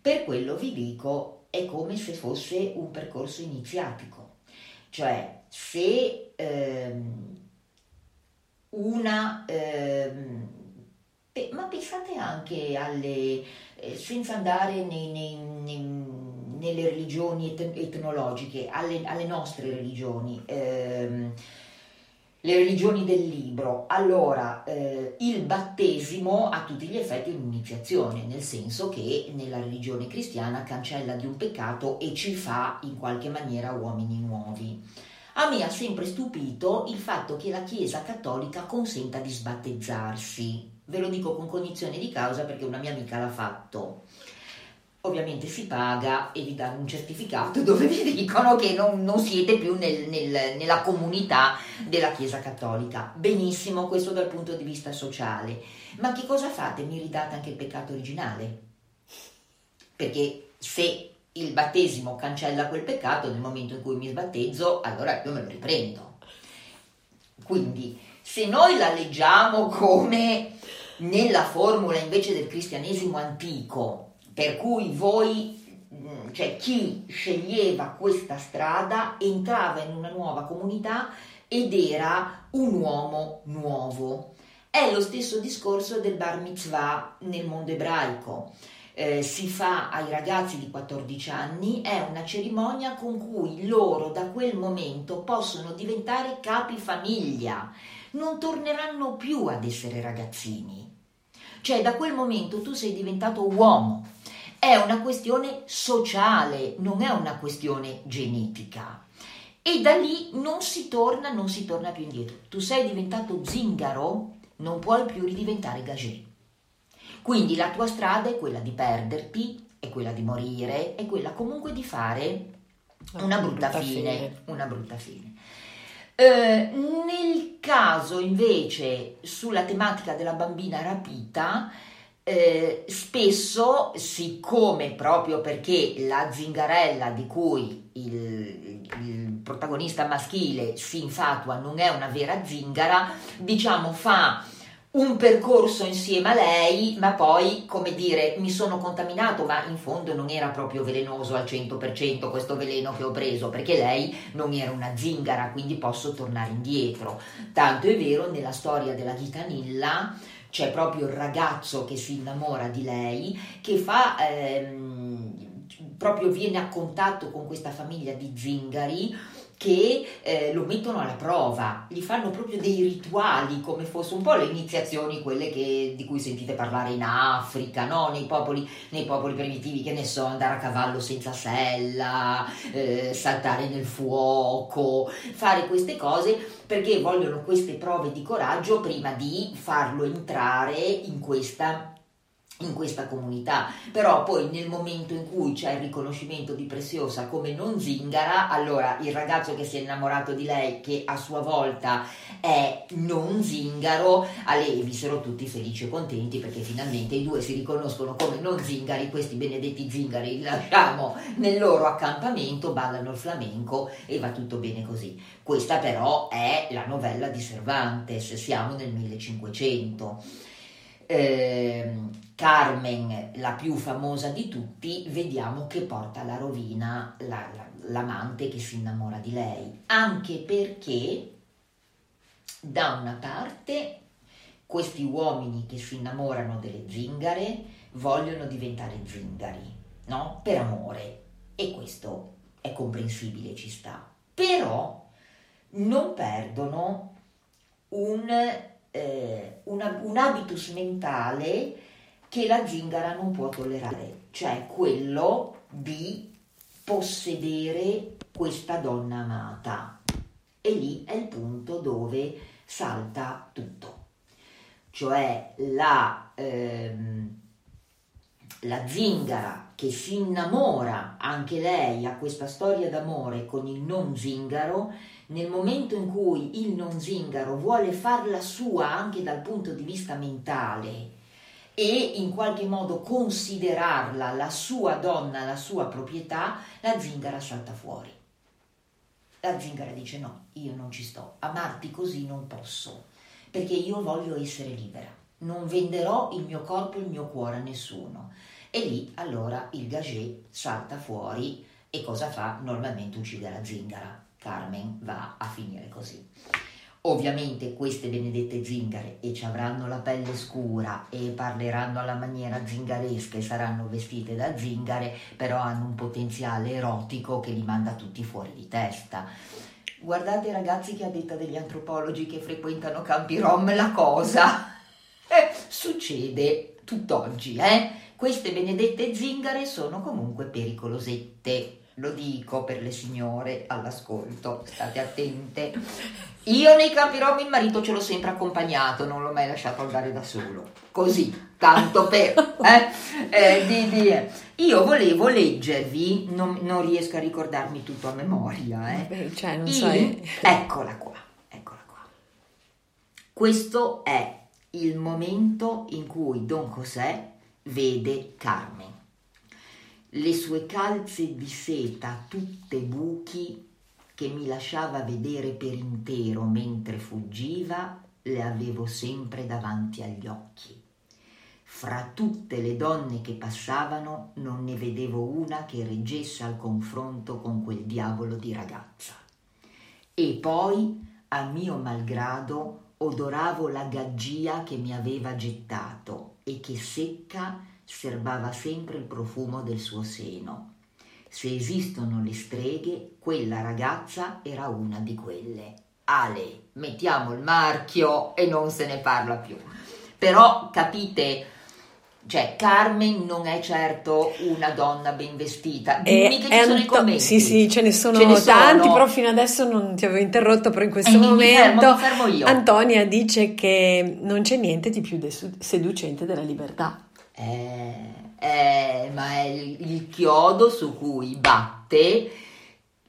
Per quello vi dico è come se fosse un percorso iniziatico, cioè se ehm, una... Ehm, ma pensate anche alle... Eh, senza andare nei, nei, nei, nelle religioni etnologiche, alle, alle nostre religioni. Ehm, le religioni del libro. Allora, eh, il battesimo a tutti gli effetti è un'iniziazione, nel senso che nella religione cristiana cancella di un peccato e ci fa in qualche maniera uomini nuovi. A me ha sempre stupito il fatto che la Chiesa cattolica consenta di sbattezzarsi. Ve lo dico con cognizione di causa perché una mia amica l'ha fatto ovviamente si paga e vi danno un certificato dove vi dicono che non, non siete più nel, nel, nella comunità della Chiesa Cattolica. Benissimo, questo dal punto di vista sociale. Ma che cosa fate? Mi ridate anche il peccato originale? Perché se il battesimo cancella quel peccato, nel momento in cui mi sbattezzo, allora io me lo riprendo. Quindi, se noi la leggiamo come nella formula invece del cristianesimo antico, per cui voi, mm, cioè chi sceglieva questa strada entrava in una nuova comunità ed era un uomo nuovo. È lo stesso discorso del bar mitzvah nel mondo ebraico. Eh, si fa ai ragazzi di 14 anni, è una cerimonia con cui loro da quel momento possono diventare capi famiglia, non torneranno più ad essere ragazzini. Cioè da quel momento tu sei diventato uomo, è una questione sociale, non è una questione genetica. E da lì non si torna, non si torna più indietro. Tu sei diventato zingaro, non puoi più ridiventare gagé. Quindi la tua strada è quella di perderti, è quella di morire, è quella comunque di fare una brutta, brutta fine, fine, Una brutta fine. Eh, nel caso invece sulla tematica della bambina rapita, eh, spesso, siccome proprio perché la zingarella di cui il, il, protagonista maschile si infatua non è una vera zingara, diciamo fa un percorso insieme a lei, ma poi, come dire, mi sono contaminato, ma in fondo non era proprio velenoso al 100% questo veleno che ho preso, perché lei non era una zingara, quindi posso tornare indietro. Tanto è vero nella storia della Ghitanilla c'è proprio il ragazzo che si innamora di lei, che fa... Ehm, proprio viene a contatto con questa famiglia di zingari che eh, lo mettono alla prova, gli fanno proprio dei rituali come fosse un po' le iniziazioni, quelle che, di cui sentite parlare in Africa, no? nei, popoli, nei, popoli, primitivi, che ne so, andare a cavallo senza sella, eh, saltare nel fuoco, fare queste cose perché vogliono queste prove di coraggio prima di farlo entrare in questa in questa comunità, però poi nel momento in cui c'è il riconoscimento di Preziosa come non zingara, allora il ragazzo che si è innamorato di lei, che a sua volta è non zingaro, alle vissero tutti felici e contenti perché finalmente i due si riconoscono come non zingari, questi benedetti zingari li lasciamo nel loro accampamento, ballano il flamenco e va tutto bene così. Questa però è la novella di Cervantes, siamo nel 1500. Eh, Carmen, la più famosa di tutti, vediamo che porta alla rovina la, la, l'amante che si innamora di lei, anche perché da una parte questi uomini che si innamorano delle zingare vogliono diventare zingari, no? Per amore. E questo è comprensibile, ci sta. Però non perdono un, eh, una, un habitus mentale che la zingara non può tollerare, cioè quello di possedere questa donna amata. E lì è il punto dove salta tutto. Cioè la, ehm, la zingara che si innamora anche lei a questa storia d'amore con il non zingaro, nel momento in cui il non zingaro vuole farla sua anche dal punto di vista mentale, e in qualche modo considerarla la sua donna, la sua proprietà, la zingara salta fuori. La zingara dice no, io non ci sto, amarti così non posso, perché io voglio essere libera, non venderò il mio corpo e il mio cuore a nessuno. E lì allora il Gagé salta fuori e cosa fa? Normalmente uccide la zingara. Carmen va a finire così. Ovviamente queste benedette zingare e ci avranno la pelle scura e parleranno alla maniera zingaresca e saranno vestite da zingare, però hanno un potenziale erotico che li manda tutti fuori di testa. Guardate ragazzi che a detta degli antropologi che frequentano campi rom la cosa eh, succede tutt'oggi, eh? Queste benedette zingare sono comunque pericolosette lo dico per le signore all'ascolto, state attente. Io nei campi rom il marito ce l'ho sempre accompagnato, non l'ho mai lasciato andare da solo. Così, tanto per... Eh? Eh, di, di, io volevo leggervi, non, non, riesco a ricordarmi tutto a memoria. Eh. Beh, cioè, non il, sai... Eccola qua, eccola qua. Questo è il momento in cui Don José vede Carmen le sue calze di seta tutte buchi che mi lasciava vedere per intero mentre fuggiva, le avevo sempre davanti agli occhi. Fra tutte le donne che passavano non ne vedevo una che reggesse al confronto con quel diavolo di ragazza. E poi, a mio malgrado, odoravo la gaggia che mi aveva gettato e che secca serbava sempre il profumo del suo seno. Se esistono le streghe, quella ragazza era una di quelle. Ale, mettiamo il marchio e non se ne parla più. Però capite, cioè Carmen non è certo una donna ben vestita. Dimmi che ci sono i commenti. Sì, sì, ce ne sono ce ne tanti, sono. però fino adesso non ti avevo interrotto, però in questo eh, momento mi fermo, mi fermo Antonia dice che non c'è niente di più seducente della libertà. Eh, eh, ma è il, il chiodo su cui batte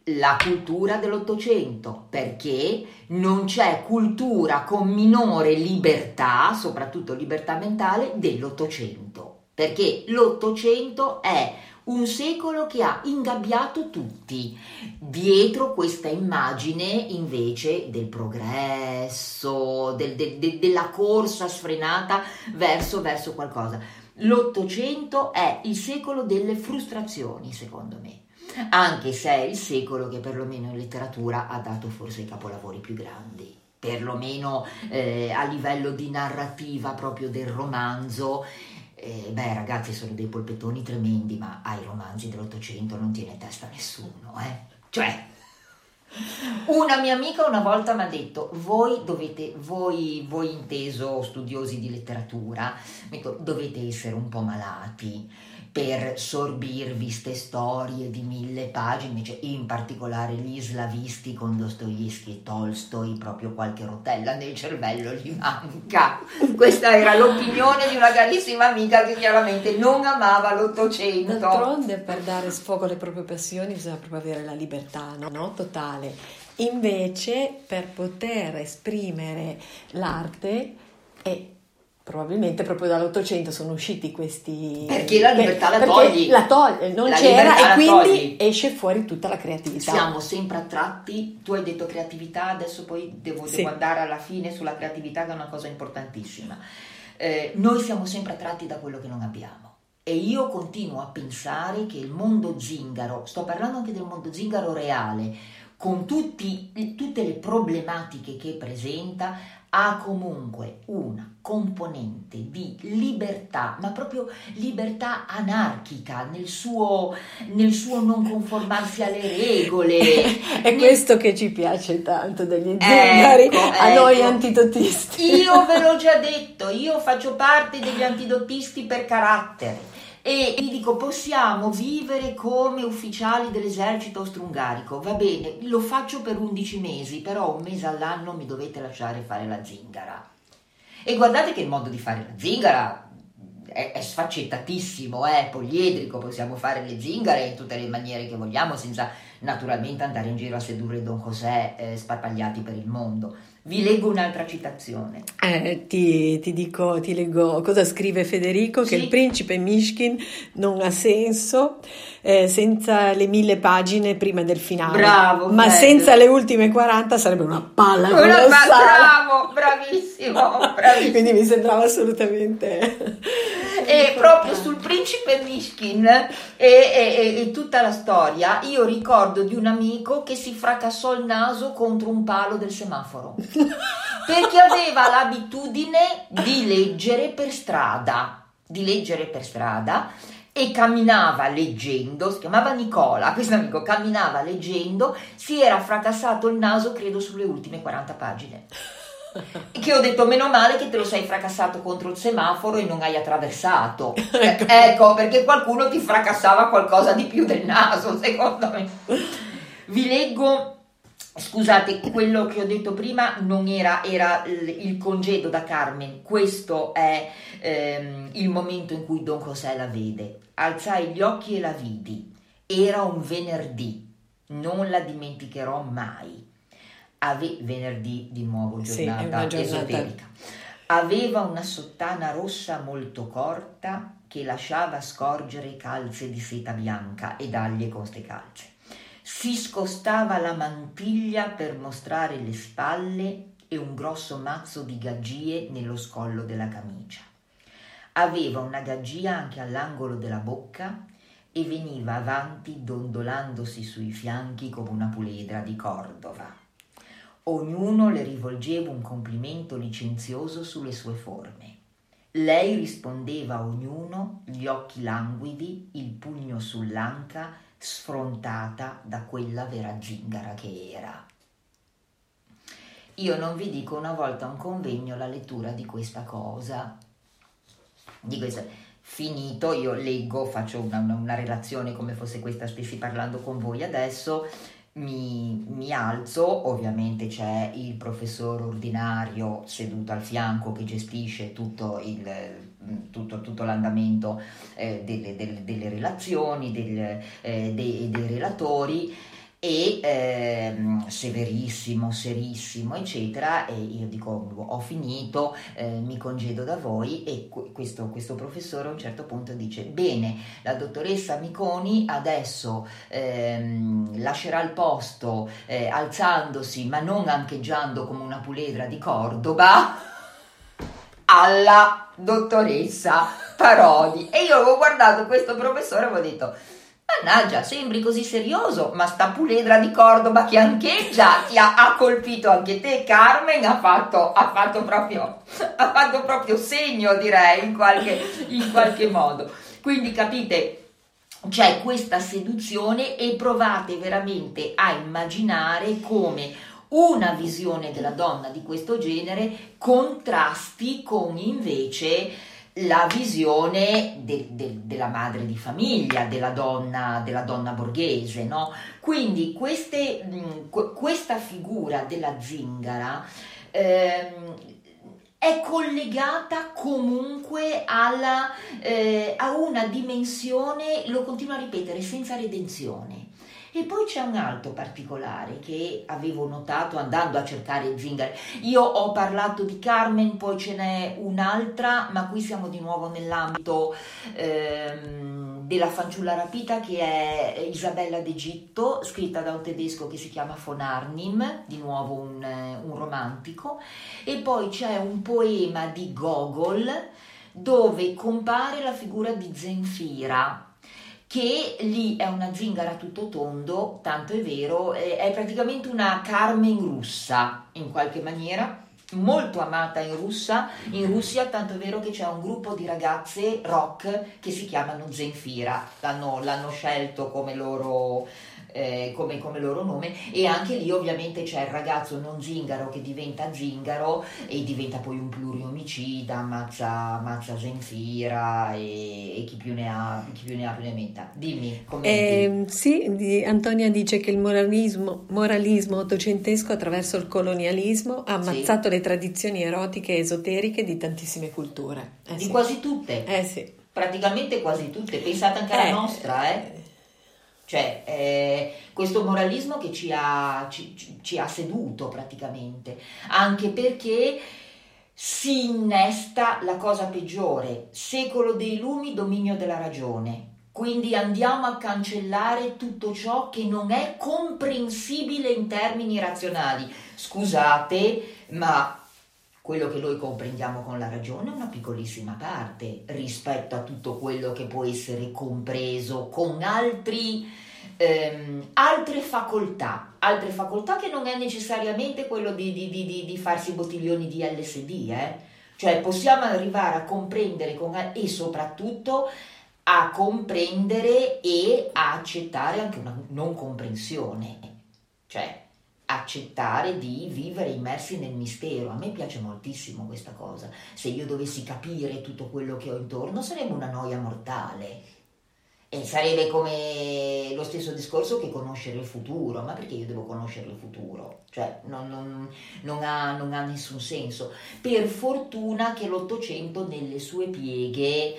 la cultura dell'Ottocento, perché non c'è cultura con minore libertà, soprattutto libertà mentale, dell'Ottocento, perché l'Ottocento è un secolo che ha ingabbiato tutti, dietro questa immagine invece del progresso, del, del, de, della corsa sfrenata verso, verso qualcosa. L'Ottocento è il secolo delle frustrazioni, secondo me, anche se è il secolo che perlomeno in letteratura ha dato forse i capolavori più grandi, perlomeno eh, a livello di narrativa proprio del romanzo. Eh, beh, ragazzi, sono dei polpettoni tremendi, ma ai romanzi dell'Ottocento non tiene testa nessuno, eh? Cioè, una mia amica una volta mi ha detto: Voi dovete, voi, voi inteso studiosi di letteratura, dovete essere un po' malati per sorbirvi ste storie di mille pagine, cioè in particolare gli slavisti con Dostoevsky e Tolstoi, proprio qualche rotella nel cervello gli manca. Questa era l'opinione di una carissima amica che chiaramente non amava l'Ottocento. D'altronde per dare sfogo alle proprie passioni bisogna proprio avere la libertà, no? no? Totale. Invece per poter esprimere l'arte è probabilmente proprio dall'Ottocento sono usciti questi... Perché la libertà la togli. La togli, non la c'era e quindi togli. esce fuori tutta la creatività. Siamo sempre attratti, tu hai detto creatività, adesso poi devo, sì. devo andare alla fine sulla creatività che è una cosa importantissima. Eh, noi siamo sempre attratti da quello che non abbiamo. E io continuo a pensare che il mondo zingaro, sto parlando anche del mondo zingaro reale, con tutti, tutte le problematiche che presenta, ha comunque una componente di libertà, ma proprio libertà anarchica nel suo, nel suo non conformarsi alle regole. È nel... questo che ci piace tanto degli ecco, zingari, a ecco. noi antidotisti. Io ve l'ho già detto, io faccio parte degli antidotisti per carattere e vi dico possiamo vivere come ufficiali dell'esercito austro-ungarico, va bene, lo faccio per 11 mesi, però un mese all'anno mi dovete lasciare fare la zingara. E guardate che il modo di fare la zingara è, è sfaccettatissimo, è poliedrico, possiamo fare le zingare in tutte le maniere che vogliamo senza naturalmente andare in giro a sedurre Don José eh, sparpagliati per il mondo. Vi leggo un'altra citazione. Eh, ti, ti, dico, ti leggo cosa scrive Federico, sì. che il principe Mishkin non ha senso eh, senza le mille pagine prima del finale. Bravo. Ma Fred. senza le ultime 40 sarebbe una palla una, Bravo, bravissimo, bravissimo. Quindi mi sembrava assolutamente... e proprio sul principe Mishkin e, e, e, tutta la storia, io ricordo di un amico che si fracassò il naso contro un palo del semaforo perché aveva l'abitudine di leggere per strada, di leggere per strada e camminava leggendo, si chiamava Nicola, questo amico camminava leggendo, si era fracassato il naso credo sulle ultime 40 pagine. Che ho detto meno male che te lo sei fracassato contro il semaforo e non hai attraversato. ecco. ecco, perché qualcuno ti fracassava qualcosa di più del naso, secondo me. Vi leggo Scusate, quello che ho detto prima non era, era il congedo da Carmen, questo è ehm, il momento in cui Don José la vede. Alzai gli occhi e la vidi. Era un venerdì, non la dimenticherò mai. Ave- venerdì di nuovo giornata, sì, giornata esoterica. Aveva una sottana rossa molto corta che lasciava scorgere calze di seta bianca e daglie con ste calze si scostava la mantiglia per mostrare le spalle e un grosso mazzo di gaggie nello scollo della camicia. Aveva una gaggia anche all'angolo della bocca e veniva avanti dondolandosi sui fianchi come una puledra di Cordova. Ognuno le rivolgeva un complimento licenzioso sulle sue forme. Lei rispondeva a ognuno, gli occhi languidi, il pugno sull'anca, sfrontata da quella vera zingara che era. Io non vi dico una volta a un convegno la lettura di questa cosa, di questa, finito, io leggo, faccio una, una, relazione come fosse questa stessi parlando con voi adesso, mi, mi, alzo, ovviamente c'è il professore ordinario seduto al fianco che gestisce tutto il, tutto, tutto l'andamento eh, delle, delle, delle, relazioni, del, eh, dei, dei, relatori e eh, severissimo, serissimo, eccetera, e io dico ho finito, eh, mi congedo da voi e questo, questo, professore a un certo punto dice bene, la dottoressa Miconi adesso ehm, lascerà il posto eh, alzandosi ma non ancheggiando come una puledra di Cordoba alla dottoressa Parodi. E io avevo guardato questo professore e avevo detto, mannaggia, sembri così serioso, ma sta puledra di Cordoba che ancheggia ti ha, ha colpito anche te, Carmen, ha fatto, ha fatto, proprio, ha fatto proprio segno, direi, in qualche, in qualche modo. Quindi capite, c'è questa seduzione e provate veramente a immaginare come una visione della donna di questo genere contrasti con invece la visione de, de, della madre di famiglia, della donna, della donna borghese. No? Quindi queste, mh, questa figura della zingara ehm, è collegata comunque alla, eh, a una dimensione, lo continuo a ripetere, senza redenzione. E poi c'è un altro particolare che avevo notato andando a cercare zingare. Io ho parlato di Carmen, poi ce n'è un'altra, ma qui siamo di nuovo nell'ambito ehm, della fanciulla rapita che è Isabella d'Egitto, scritta da un tedesco che si chiama von Arnim, di nuovo un, un romantico. E poi c'è un poema di Gogol dove compare la figura di Zenfira, che lì è una zingara tutto tondo, tanto è vero, è praticamente una Carmen russa in qualche maniera, molto amata in, Russia, in Russia, tanto è vero che c'è un gruppo di ragazze rock che si chiamano Zenfira, l'hanno, l'hanno scelto come loro eh, come, come, loro nome e anche lì ovviamente c'è il ragazzo non zingaro che diventa zingaro e diventa poi un pluriomicida, ammazza, ammazza Zenfira e, e, chi più ne ha chi più ne ha più ne metta. Dimmi, eh, Sì, Antonia dice che il moralismo, moralismo ottocentesco attraverso il colonialismo ha ammazzato sì. le tradizioni erotiche e esoteriche di tantissime culture. Eh, di sì. quasi tutte. Eh sì. Praticamente quasi tutte, pensate anche alla eh, nostra, eh? Cioè, eh, questo moralismo che ci ha, ci, ci ha seduto praticamente, anche perché si innesta la cosa peggiore, secolo dei lumi, dominio della ragione. Quindi andiamo a cancellare tutto ciò che non è comprensibile in termini razionali. Scusate, ma quello che noi comprendiamo con la ragione è una piccolissima parte rispetto a tutto quello che può essere compreso con altri, ehm, altre facoltà, altre facoltà che non è necessariamente quello di, di, di, di farsi bottiglioni di LSD, eh? cioè possiamo arrivare a comprendere con, e soprattutto a comprendere e a accettare anche una non comprensione, cioè accettare di vivere immersi nel mistero. A me piace moltissimo questa cosa. Se io dovessi capire tutto quello che ho intorno sarebbe una noia mortale. E sarebbe come lo stesso discorso che conoscere il futuro. Ma perché io devo conoscere il futuro? Cioè, non, non, non, ha, non ha nessun senso. Per fortuna che l'Ottocento nelle sue pieghe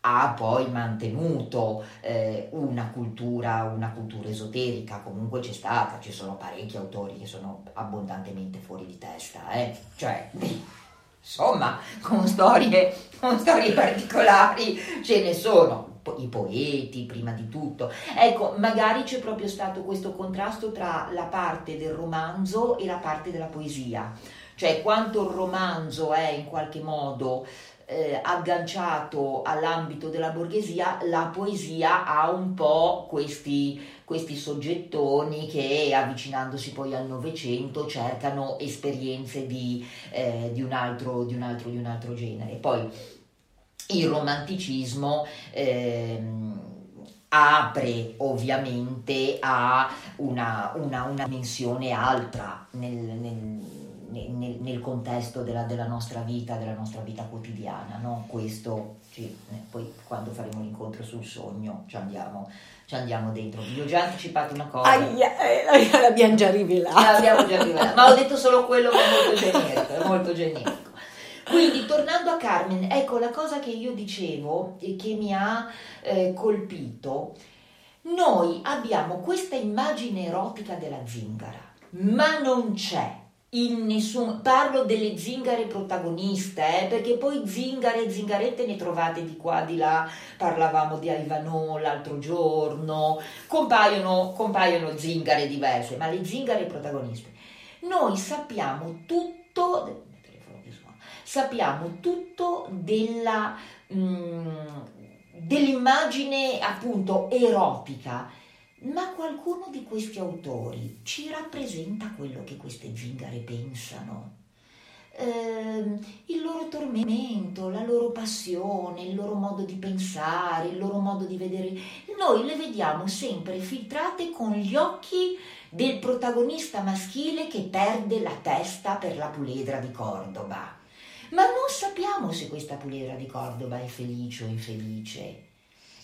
ha poi mantenuto eh, una, cultura, una cultura esoterica, comunque c'è stata, ci sono parecchi autori che sono abbondantemente fuori di testa, eh? cioè, insomma, con storie, con storie particolari ce ne sono, i poeti prima di tutto. Ecco, magari c'è proprio stato questo contrasto tra la parte del romanzo e la parte della poesia, cioè quanto il romanzo è in qualche modo eh, agganciato all'ambito della borghesia, la poesia ha un po' questi, questi soggettoni che avvicinandosi poi al Novecento cercano esperienze di, eh, di, un altro, di, un altro, di un altro genere. Poi il romanticismo ehm, apre ovviamente a una, una, una dimensione altra nel, nel nel, nel contesto della, della, nostra vita, della nostra vita quotidiana, no? Questo, eh, poi quando faremo l'incontro sul sogno ci andiamo, ci andiamo dentro. Vi ho già anticipato una cosa. Aia, eh, l'abbiamo già rivelato. L'abbiamo già rivelato, ma ho detto solo quello che è molto generico, è molto generico. Quindi tornando a Carmen, ecco la cosa che io dicevo e che mi ha eh, colpito, noi abbiamo questa immagine erotica della zingara, ma non c'è in nessun parlo delle zingare protagoniste eh, perché poi zingare e zingarette ne trovate di qua di là. Parlavamo di Ivanò l'altro giorno. Compaiono, compaiono zingare diverse ma le zingare protagoniste. Noi sappiamo tutto sappiamo tutto della mh, mm, dell'immagine appunto erotica ma qualcuno di questi autori ci rappresenta quello che queste zingare pensano? Eh, il loro tormento, la loro passione, il loro modo di pensare, il loro modo di vedere. Noi le vediamo sempre filtrate con gli occhi del protagonista maschile che perde la testa per la puledra di Cordoba. Ma non sappiamo se questa puledra di Cordoba è felice o infelice.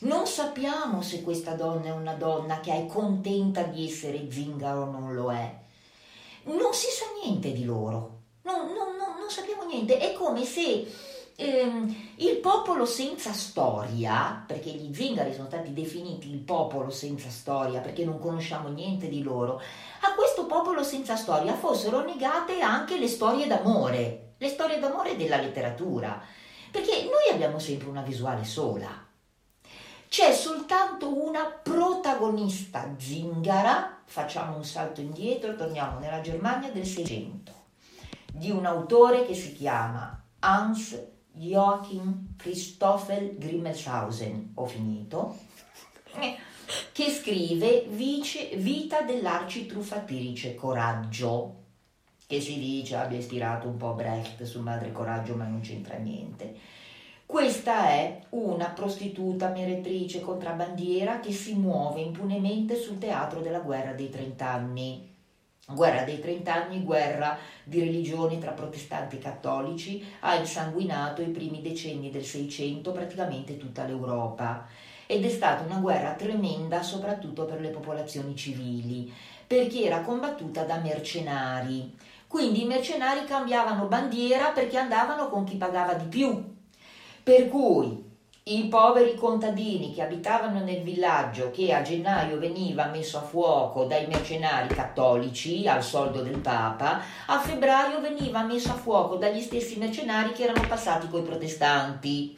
Non sappiamo se questa donna è una donna che è contenta di essere zingaro o non lo è. Non si sa niente di loro, non, non, non, non sappiamo niente. È come se ehm, il popolo senza storia, perché gli zingari sono stati definiti il popolo senza storia perché non conosciamo niente di loro, a questo popolo senza storia fossero negate anche le storie d'amore, le storie d'amore della letteratura, perché noi abbiamo sempre una visuale sola c'è soltanto una protagonista zingara, facciamo un salto indietro, torniamo nella Germania del Seicento, di un autore che si chiama Hans Joachim Christoffel Grimmelshausen, ho finito, che scrive Vice, Vita dell'arcitruffatrice Coraggio, che si dice abbia ispirato un po' Brecht su Madre Coraggio, ma non c'entra niente questa è una prostituta meretrice contrabbandiera che si muove impunemente sul teatro della guerra dei trent'anni. Guerra dei trent'anni, guerra di religioni tra protestanti e cattolici, ha insanguinato i primi decenni del Seicento praticamente tutta l'Europa ed è stata una guerra tremenda soprattutto per le popolazioni civili, perché era combattuta da mercenari. Quindi i mercenari cambiavano bandiera perché andavano con chi pagava di più per cui i poveri contadini che abitavano nel villaggio che a gennaio veniva messo a fuoco dai mercenari cattolici al soldo del Papa, a febbraio veniva messo a fuoco dagli stessi mercenari che erano passati coi protestanti.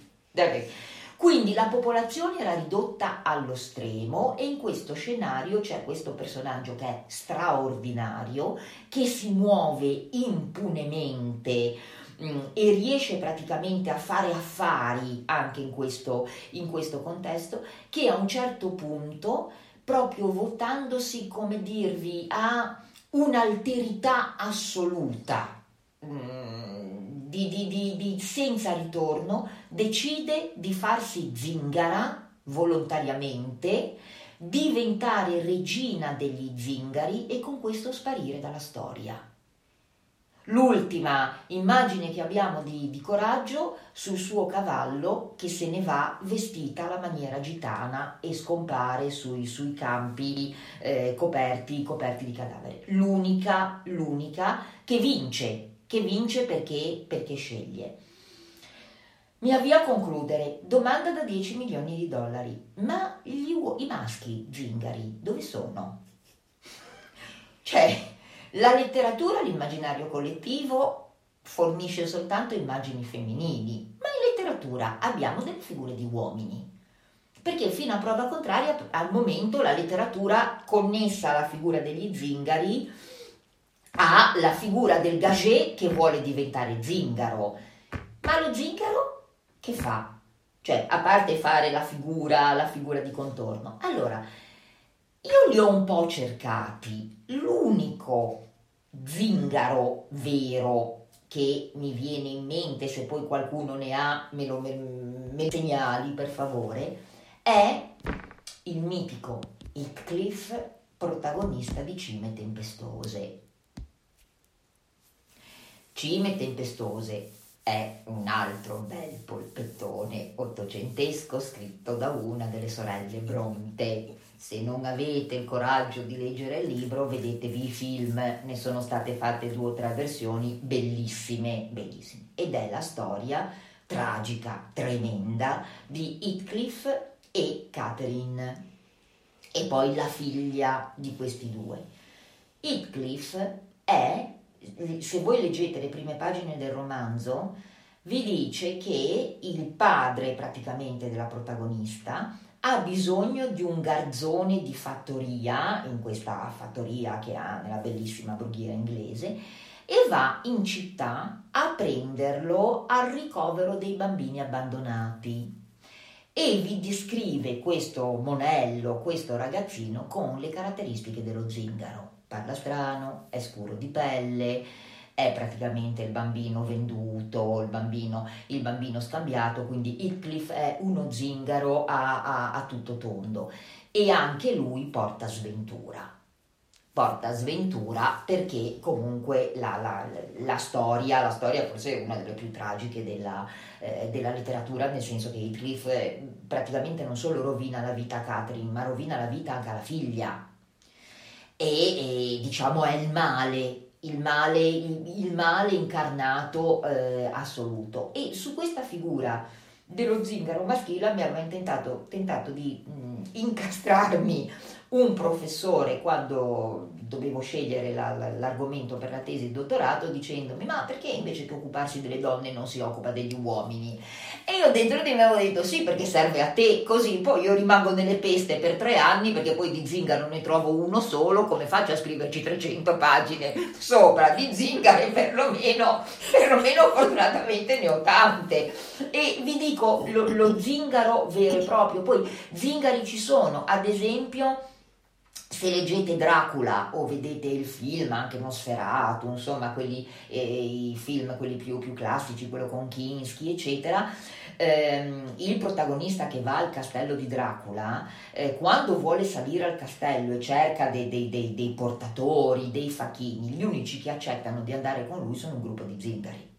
Quindi la popolazione era ridotta allo stremo e in questo scenario c'è questo personaggio che è straordinario, che si muove impunemente mm, e riesce praticamente a fare affari anche in questo, in questo contesto, che a un certo punto, proprio votandosi, come dirvi, a un'alterità assoluta, mm, di, di, di, di, senza ritorno, decide di farsi zingara volontariamente, diventare regina degli zingari e con questo sparire dalla storia. L'ultima immagine che abbiamo di, di, coraggio sul suo cavallo che se ne va vestita alla maniera gitana e scompare sui, sui campi eh, coperti, coperti di cadavere. L'unica, l'unica che vince, che vince perché, perché sceglie. Mi avvio a concludere. Domanda da 10 milioni di dollari. Ma gli, i maschi zingari dove sono? Cioè, la letteratura, l'immaginario collettivo, fornisce soltanto immagini femminili, ma in letteratura abbiamo delle figure di uomini. Perché fino a prova contraria, al momento, la letteratura connessa alla figura degli zingari ha la figura del gagé che vuole diventare zingaro. Ma lo zingaro che fa? Cioè, a parte fare la figura, la figura di contorno. Allora, io li ho un po' cercati. L'unico zingaro vero che mi viene in mente, se poi qualcuno ne ha, me lo me, me segnali per favore, è il mitico Heathcliff, protagonista di Cime Tempestose. Cime Tempestose è un altro bel polpettone ottocentesco scritto da una delle sorelle Bronte se non avete il coraggio di leggere il libro, vedetevi i film, ne sono state fatte due o tre versioni bellissime, bellissime. Ed è la storia tragica, tremenda di Heathcliff e Catherine e poi la figlia di questi due. Heathcliff è, se voi leggete le prime pagine del romanzo, vi dice che il padre praticamente della protagonista ha bisogno di un garzone di fattoria, in questa fattoria che ha nella bellissima brughiera inglese, e va in città a prenderlo al ricovero dei bambini abbandonati. E vi descrive questo monello, questo ragazzino, con le caratteristiche dello zingaro. Parla strano, è scuro di pelle, è praticamente il bambino venduto, il bambino, il bambino scambiato, quindi Heathcliff è uno zingaro a, a, a tutto tondo e anche lui porta sventura porta sventura perché comunque la, la, la, storia, la storia forse è una delle più tragiche della, eh, della letteratura, nel senso che Heathcliff eh, praticamente non solo rovina la vita a Catherine, ma rovina la vita anche alla figlia. E, e diciamo è il male il male, il, male incarnato eh, assoluto. E su questa figura dello zingaro maschile abbiamo tentato, tentato di mh, incastrarmi un professore quando dovevo scegliere la, la, l'argomento per la tesi di dottorato dicendomi ma perché invece che occuparsi delle donne non si occupa degli uomini? E io dentro di me avevo detto sì perché serve a te, così poi io rimango nelle peste per tre anni perché poi di zingaro ne trovo uno solo, come faccio a scriverci 300 pagine sopra di zingare perlomeno, perlomeno fortunatamente ne ho tante. E vi dico lo, lo zingaro vero e proprio, poi zingari ci sono, ad esempio se leggete Dracula o vedete il film, anche Nosferatu, insomma, quelli, eh, i film, quelli più, più, classici, quello con Kinski, eccetera, ehm, il protagonista che va al castello di Dracula, eh, quando vuole salire al castello e cerca dei, dei, dei, dei portatori, dei facchini, gli unici che accettano di andare con lui sono un gruppo di zingari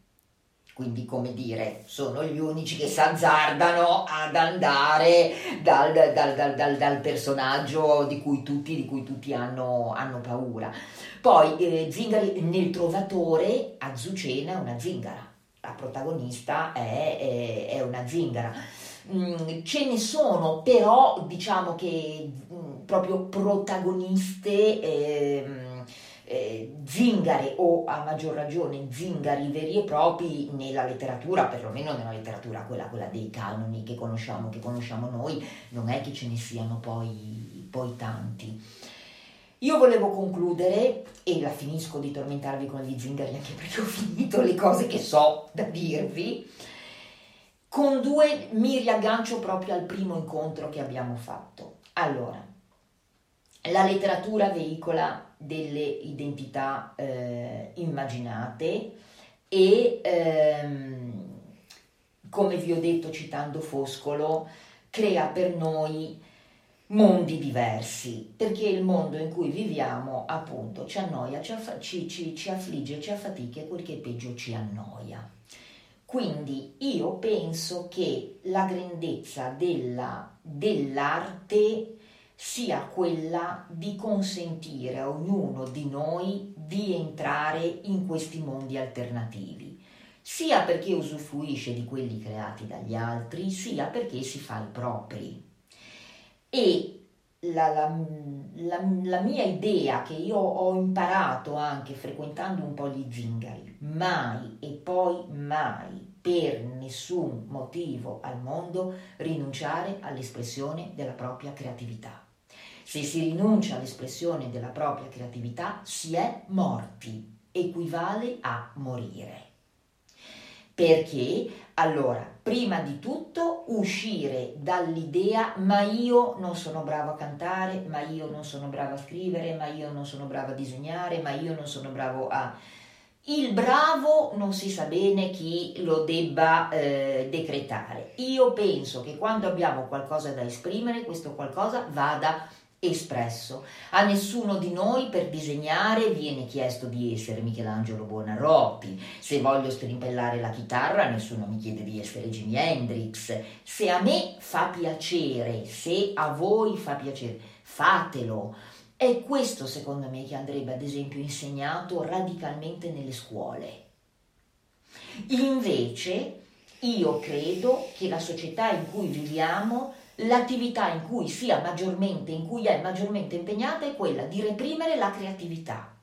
quindi come dire, sono gli unici che si azzardano ad andare dal, dal, dal, dal personaggio di cui tutti, di cui tutti hanno, hanno, paura. Poi eh, Zingari nel trovatore, Azucena è una zingara, la protagonista è, è, è una zingara. Mm, ce ne sono, però diciamo che mm, proprio protagoniste... Eh, eh, zingari o a maggior ragione zingari veri e propri nella letteratura, perlomeno nella letteratura quella, quella dei canoni che conosciamo, che conosciamo noi, non è che ce ne siano poi, poi tanti. Io volevo concludere, e la finisco di tormentarvi con gli zingari anche perché ho finito le cose che so da dirvi, con due mi riaggancio proprio al primo incontro che abbiamo fatto. Allora, la letteratura veicola delle identità eh, immaginate e, ehm, come vi ho detto citando Foscolo, crea per noi mondi diversi, perché il mondo in cui viviamo appunto ci annoia, ci, aff- ci, ci, ci affligge, ci affatica e quel che è peggio ci annoia. Quindi io penso che la grandezza della, dell'arte sia quella di consentire a ognuno di noi di entrare in questi mondi alternativi, sia perché usufruisce di quelli creati dagli altri, sia perché si fa i propri. E la, la, la, la, mia idea che io ho imparato anche frequentando un po' gli zingari, mai e poi mai per nessun motivo al mondo rinunciare all'espressione della propria creatività. Se si rinuncia all'espressione della propria creatività si è morti, equivale a morire. Perché allora, prima di tutto, uscire dall'idea ma io non sono bravo a cantare, ma io non sono bravo a scrivere, ma io non sono bravo a disegnare, ma io non sono bravo a... Il bravo non si sa bene chi lo debba eh, decretare. Io penso che quando abbiamo qualcosa da esprimere, questo qualcosa vada espresso. A nessuno di noi per disegnare viene chiesto di essere Michelangelo Buonarroti. Se voglio strimpellare la chitarra, nessuno mi chiede di essere Jimi Hendrix. Se a me fa piacere, se a voi fa piacere, fatelo. È questo secondo me che andrebbe ad esempio insegnato radicalmente nelle scuole. Invece io credo che la società in cui viviamo l'attività in cui sia maggiormente, in cui è maggiormente impegnata è quella di reprimere la creatività,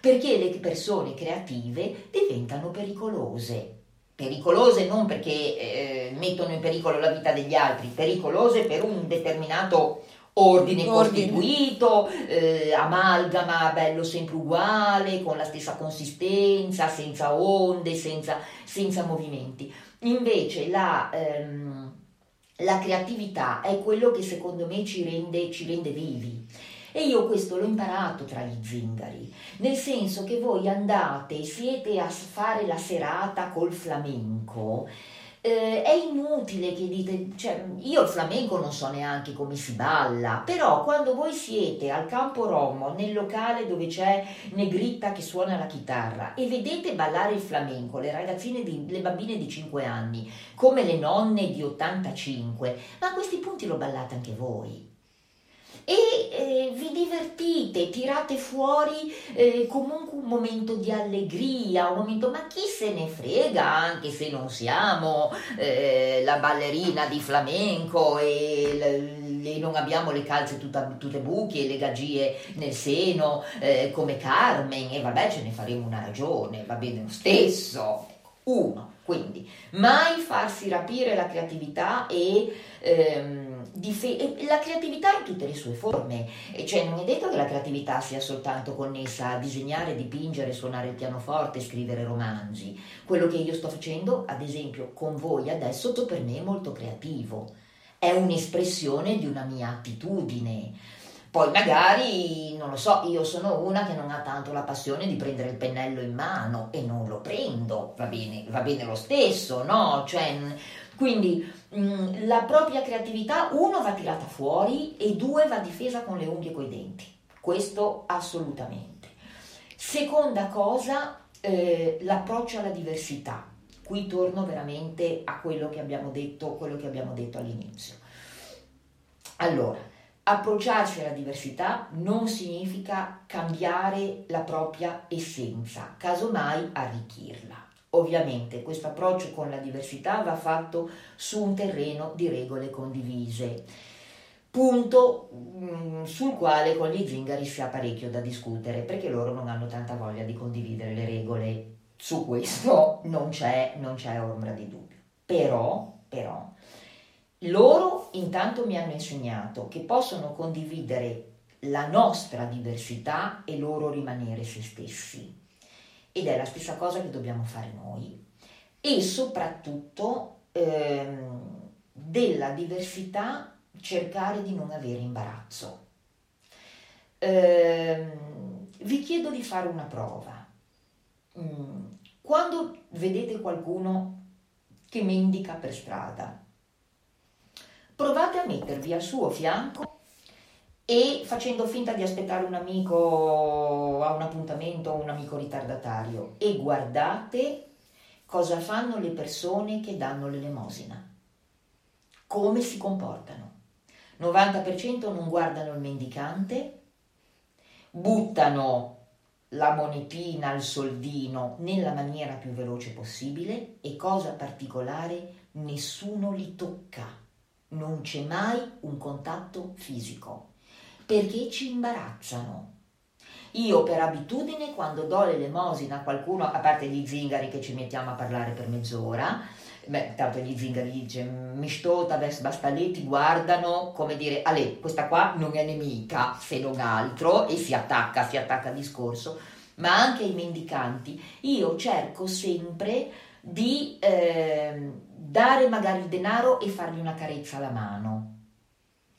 perché le persone creative diventano pericolose. Pericolose non perché eh, mettono in pericolo la vita degli altri, pericolose per un determinato ordine, ordine. costituito, eh, amalgama bello sempre uguale, con la stessa consistenza, senza onde, senza, senza movimenti. Invece la... Ehm, la creatività è quello che secondo me ci rende, ci rende vivi. E io questo l'ho imparato tra gli zingari, nel senso che voi andate, siete a fare la serata col flamenco eh, è inutile che dite, cioè, io il flamenco non so neanche come si balla, però quando voi siete al Campo Romo, nel locale dove c'è Negritta che suona la chitarra e vedete ballare il flamenco, le ragazzine, di, le bambine di 5 anni, come le nonne di 85, ma a questi punti lo ballate anche voi e eh, vi divertite, tirate fuori eh, comunque un momento di allegria, un momento, ma chi se ne frega anche se non siamo eh, la ballerina di flamenco e, e, non abbiamo le calze tutta, tutte buche e le gagie nel seno eh, come Carmen e vabbè ce ne faremo una ragione, va bene lo stesso. Uno, quindi mai farsi rapire la creatività e... Ehm, Dife- la creatività in tutte le sue forme, cioè non è detto che la creatività sia soltanto connessa a disegnare, dipingere, suonare il pianoforte, scrivere romanzi. Quello che io sto facendo, ad esempio, con voi adesso, per me è molto creativo, è un'espressione di una mia attitudine. Poi magari, non lo so, io sono una che non ha tanto la passione di prendere il pennello in mano e non lo prendo, va bene, va bene lo stesso, no? Cioè, quindi mm, la propria creatività, uno, va tirata fuori e due, va difesa con le unghie e coi denti. Questo assolutamente. Seconda cosa, eh, l'approccio alla diversità. Qui torno veramente a quello che abbiamo detto, quello che abbiamo detto all'inizio. Allora, approcciarsi alla diversità non significa cambiare la propria essenza, casomai arricchirla. Ovviamente questo approccio con la diversità va fatto su un terreno di regole condivise, punto mm, sul quale con gli zingari si ha parecchio da discutere perché loro non hanno tanta voglia di condividere le regole. Su questo non c'è, non c'è ombra di dubbio. Però, però, loro intanto mi hanno insegnato che possono condividere la nostra diversità e loro rimanere se stessi. Ed è la stessa cosa che dobbiamo fare noi. E soprattutto ehm, della diversità cercare di non avere imbarazzo. Ehm, vi chiedo di fare una prova. Mm, quando vedete qualcuno che mendica per strada, provate a mettervi al suo fianco e facendo finta di aspettare un amico a un appuntamento o un amico ritardatario. E guardate cosa fanno le persone che danno l'elemosina, come si comportano. 90% non guardano il mendicante, buttano la monetina, il soldino nella maniera più veloce possibile e cosa particolare, nessuno li tocca, non c'è mai un contatto fisico, perché ci imbarazzano. Io per abitudine quando do l'elemosina a qualcuno, a parte gli zingari che ci mettiamo a parlare per mezz'ora, beh, tanto gli zingari dice mi stota, basta lì, ti guardano come dire, Ale, questa qua non è nemica, se non altro, e si attacca, si attacca al discorso, ma anche ai mendicanti, io cerco sempre di eh, dare magari il denaro e fargli una carezza alla mano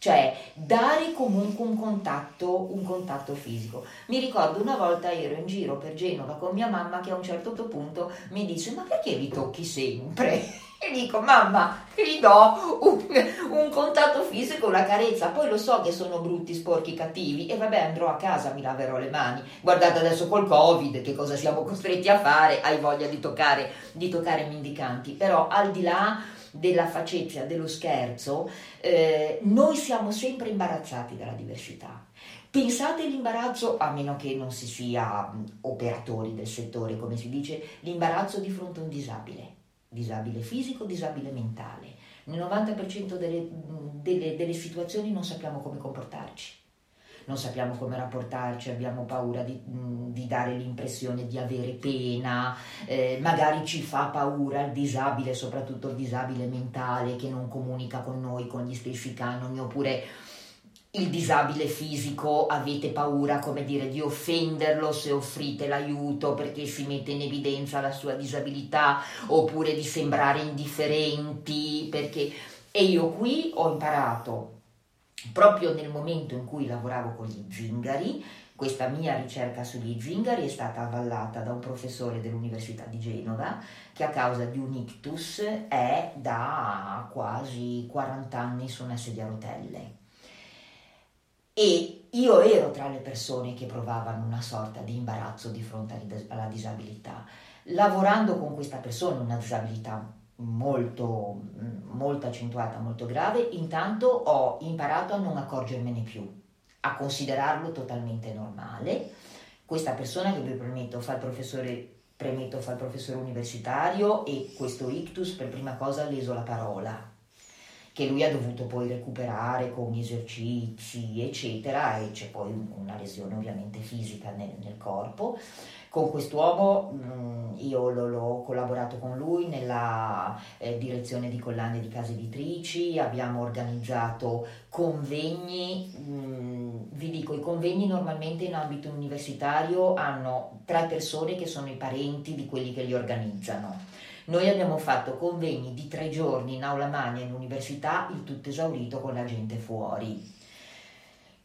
cioè dare comunque un contatto, un contatto fisico. Mi ricordo una volta ero in giro per Genova con mia mamma che a un certo punto mi dice ma perché li tocchi sempre? E dico mamma gli do un, un contatto fisico, una carezza, poi lo so che sono brutti, sporchi, cattivi e vabbè andrò a casa, mi laverò le mani. Guardate adesso col covid che cosa siamo costretti a fare, hai voglia di toccare, di toccare mendicanti, però al di là della facetia, dello scherzo, eh, noi siamo sempre imbarazzati dalla diversità. Pensate all'imbarazzo, a meno che non si sia operatori del settore, come si dice, l'imbarazzo di fronte a un disabile, disabile fisico, disabile mentale. Nel 90% delle, delle, delle situazioni non sappiamo come comportarci non sappiamo come rapportarci, abbiamo paura di, di dare l'impressione di avere pena, eh, magari ci fa paura il disabile, soprattutto il disabile mentale che non comunica con noi, con gli stessi canoni, oppure il disabile fisico avete paura, come dire, di offenderlo se offrite l'aiuto perché si mette in evidenza la sua disabilità, oppure di sembrare indifferenti, perché... E io qui ho imparato proprio nel momento in cui lavoravo con gli zingari, questa mia ricerca sugli zingari è stata avvallata da un professore dell'Università di Genova che a causa di un ictus è da quasi 40 anni su una sedia a rotelle. E io ero tra le persone che provavano una sorta di imbarazzo di fronte alla disabilità. Lavorando con questa persona, una disabilità molto, molto accentuata, molto grave, intanto ho imparato a non accorgermene più, a considerarlo totalmente normale. Questa persona che vi premetto fa il professore, premetto fa il professore universitario e questo ictus per prima cosa ha leso la parola, che lui ha dovuto poi recuperare con esercizi, eccetera, e c'è poi una lesione ovviamente fisica nel, nel corpo con quest'uomo mh, mm, io l'ho collaborato con lui nella eh, direzione di collane di case editrici, abbiamo organizzato convegni, mh, mm, vi dico i convegni normalmente in ambito universitario hanno tre persone che sono i parenti di quelli che li organizzano. Noi abbiamo fatto convegni di tre giorni in aula magna in università, il tutto esaurito con la gente fuori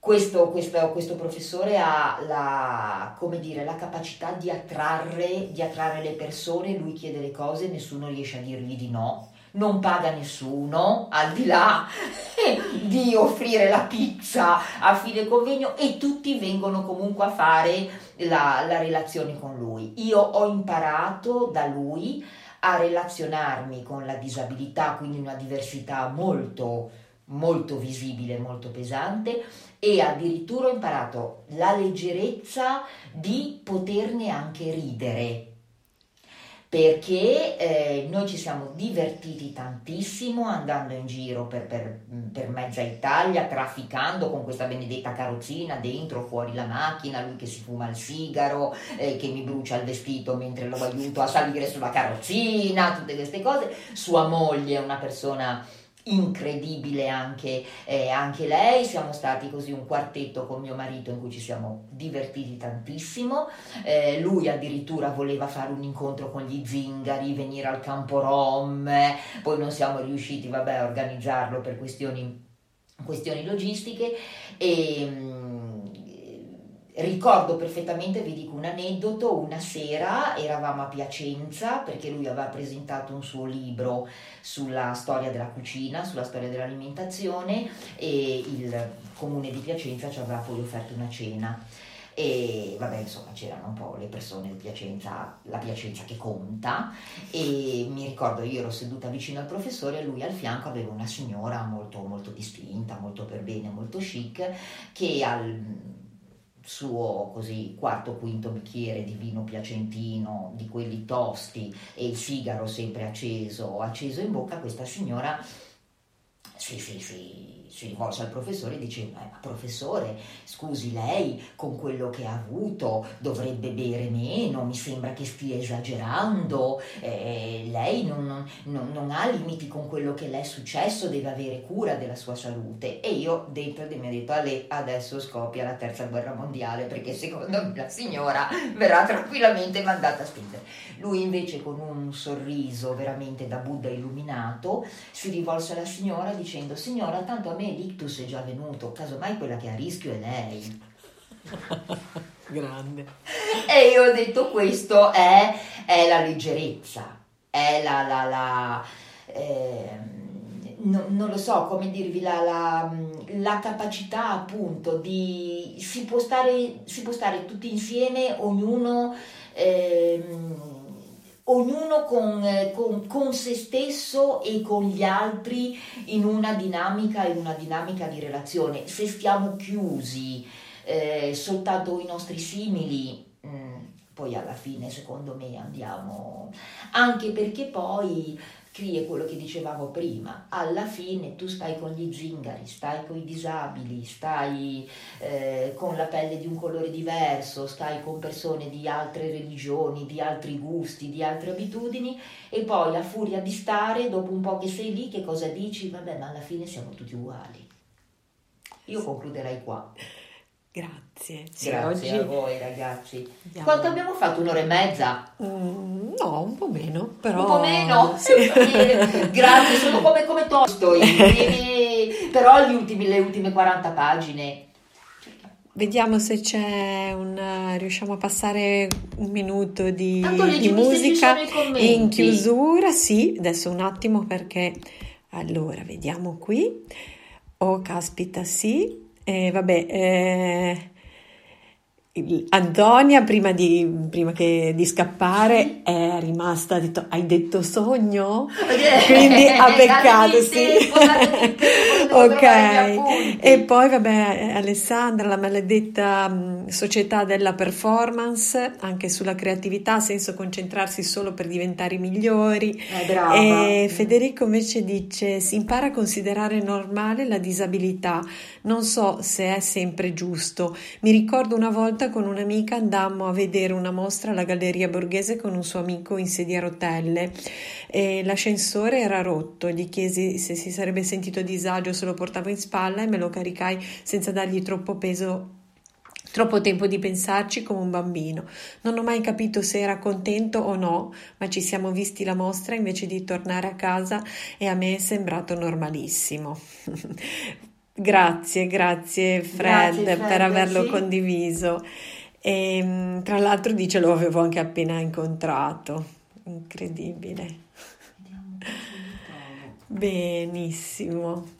questo, questo, questo, professore ha la, dire, la capacità di attrarre, di attrarre, le persone, lui chiede le cose, nessuno riesce a dirgli di no, non paga nessuno, al di là di offrire la pizza a fine convegno e tutti vengono comunque a fare la, la relazione con lui. Io ho imparato da lui a relazionarmi con la disabilità, quindi una diversità molto molto visibile, molto pesante e addirittura ho imparato la leggerezza di poterne anche ridere perché eh, noi ci siamo divertiti tantissimo andando in giro per, per, per, mezza Italia, trafficando con questa benedetta carrozzina, dentro, fuori la macchina, lui che si fuma il sigaro, eh, che mi brucia il vestito mentre lo aiuto a salire sulla carrozzina, tutte queste cose. Sua moglie è una persona incredibile anche, eh, anche, lei, siamo stati così un quartetto con mio marito in cui ci siamo divertiti tantissimo, eh, lui addirittura voleva fare un incontro con gli zingari, venire al campo Rom, poi non siamo riusciti vabbè, a organizzarlo per questioni, questioni logistiche. E mm, Ricordo perfettamente, vi dico un aneddoto, una sera eravamo a Piacenza perché lui aveva presentato un suo libro sulla storia della cucina, sulla storia dell'alimentazione e il comune di Piacenza ci aveva poi offerto una cena. E vabbè insomma c'erano un po' le persone di Piacenza, la Piacenza che conta. E mi ricordo io ero seduta vicino al professore e lui al fianco aveva una signora molto molto distinta, molto per bene, molto chic che al suo così quarto quinto bicchiere di vino piacentino, di quelli tosti e il sigaro sempre acceso, acceso in bocca, questa signora sì, sì, sì, si rivolse al professore e dice ma professore scusi lei con quello che ha avuto dovrebbe bere meno mi sembra che stia esagerando eh, lei non, non, non, ha limiti con quello che le è successo deve avere cura della sua salute e io dentro di me ho detto a lei adesso scoppia la terza guerra mondiale perché secondo me la signora verrà tranquillamente mandata a spingere lui invece con un sorriso veramente da Buddha illuminato si rivolse alla signora dicendo signora tanto a me l'ictus è già venuto, casomai quella che è a rischio è lei. Grande. E io ho detto questo è, è la leggerezza, è la... la, la eh, no, non lo so come dirvi, la, la, la, capacità appunto di... Si può, stare, si può stare tutti insieme, ognuno... Eh, ognuno con, eh, con, con, se stesso e con gli altri in una dinamica, in una dinamica di relazione. Se stiamo chiusi eh, soltanto i nostri simili, mh, mm, poi alla fine secondo me andiamo, anche perché poi è quello che dicevamo prima, alla fine tu stai con gli zingari, stai con i disabili, stai eh, con la pelle di un colore diverso, stai con persone di altre religioni, di altri gusti, di altre abitudini e poi a furia di stare, dopo un po' che sei lì, che cosa dici? Vabbè, ma alla fine siamo tutti uguali. Io concluderei qua. Grazie. Sì, Grazie oggi... a voi ragazzi. Andiamo. Quanto abbiamo fatto? Un'ora e mezza? Mm, no, un po' meno, però... Un po' meno? Sì. Grazie, sono come, come Tolstoi, però ultimi, le ultime 40 pagine. Vediamo se c'è un... riusciamo a passare un minuto di, di musica in chiusura. Sì, adesso un attimo perché... Allora, vediamo qui. Oh, caspita, sì. Eh, vabbè, eh, Antonia, prima di, prima che, di scappare, è rimasta, ha detto, hai detto sogno? Quindi ha beccato, sì. ok. E poi, vabbè, Alessandra, la maledetta mm, società della performance, anche sulla creatività, senso concentrarsi solo per diventare migliori. E Federico invece dice, si impara a considerare normale la disabilità. Non so se è sempre giusto. Mi ricordo una volta volta con un'amica andammo a vedere una mostra alla Galleria Borghese con un suo amico in sedia a rotelle e l'ascensore era rotto. Gli chiesi se si sarebbe sentito disagio se lo portavo in spalla e me lo caricai senza dargli troppo peso Troppo tempo di pensarci come un bambino. Non ho mai capito se era contento o no, ma ci siamo visti la mostra invece di tornare a casa e a me è sembrato normalissimo. Grazie, grazie Fred, grazie, Fred per averlo sì. condiviso. E, ehm, tra l'altro dice lo avevo anche appena incontrato. Incredibile. Benissimo.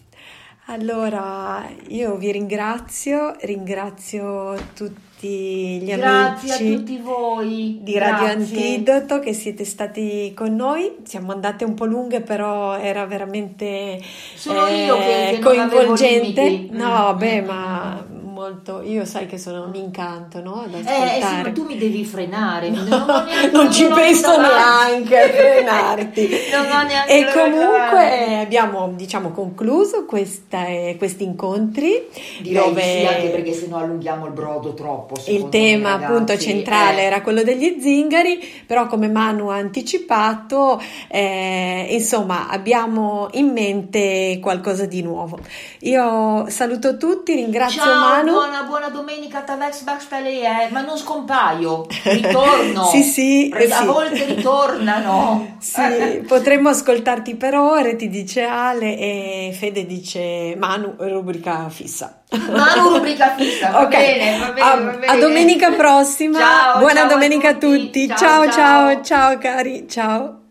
Allora, io vi ringrazio, ringrazio tutti gli Grazie amici a tutti voi. di Radio Antidoto che siete stati con noi. Siamo andate un po' lunghe, però era veramente Sono eh, io che, che coinvolgente. No, mm. beh, ma molto, io sai che sono un incanto, no? Ad Eh, eh, sì, ma ascoltare. tu mi devi frenare. Non, non ho neanche- non ci penso neanche a frenarti. non E comunque abbiamo diciamo concluso questa- questi incontri Direi dove sì, anche perché sennò allunghiamo il brodo troppo. il tema me, appunto centrale Eh. era quello degli zingari, però come Manu ha anticipato, eh, insomma abbiamo in mente qualcosa di nuovo. Io saluto tutti, ringrazio Ciao, Manu. Buona, buona domenica, Tavex basta lei, eh, ma non scompaio, ritorno. Sì, sì, eh, A sì. volte ritornano. Sì, potremmo ascoltarti per ore, ti dice Ale e Fede dice Manu, rubrica fissa. Manu rubrica fissa, va bene, va bene, a, va bene. a domenica prossima. Ciao, Buona ciao a domenica a tutti. tutti. Ciao, ciao. ciao, ciao cari, ciao.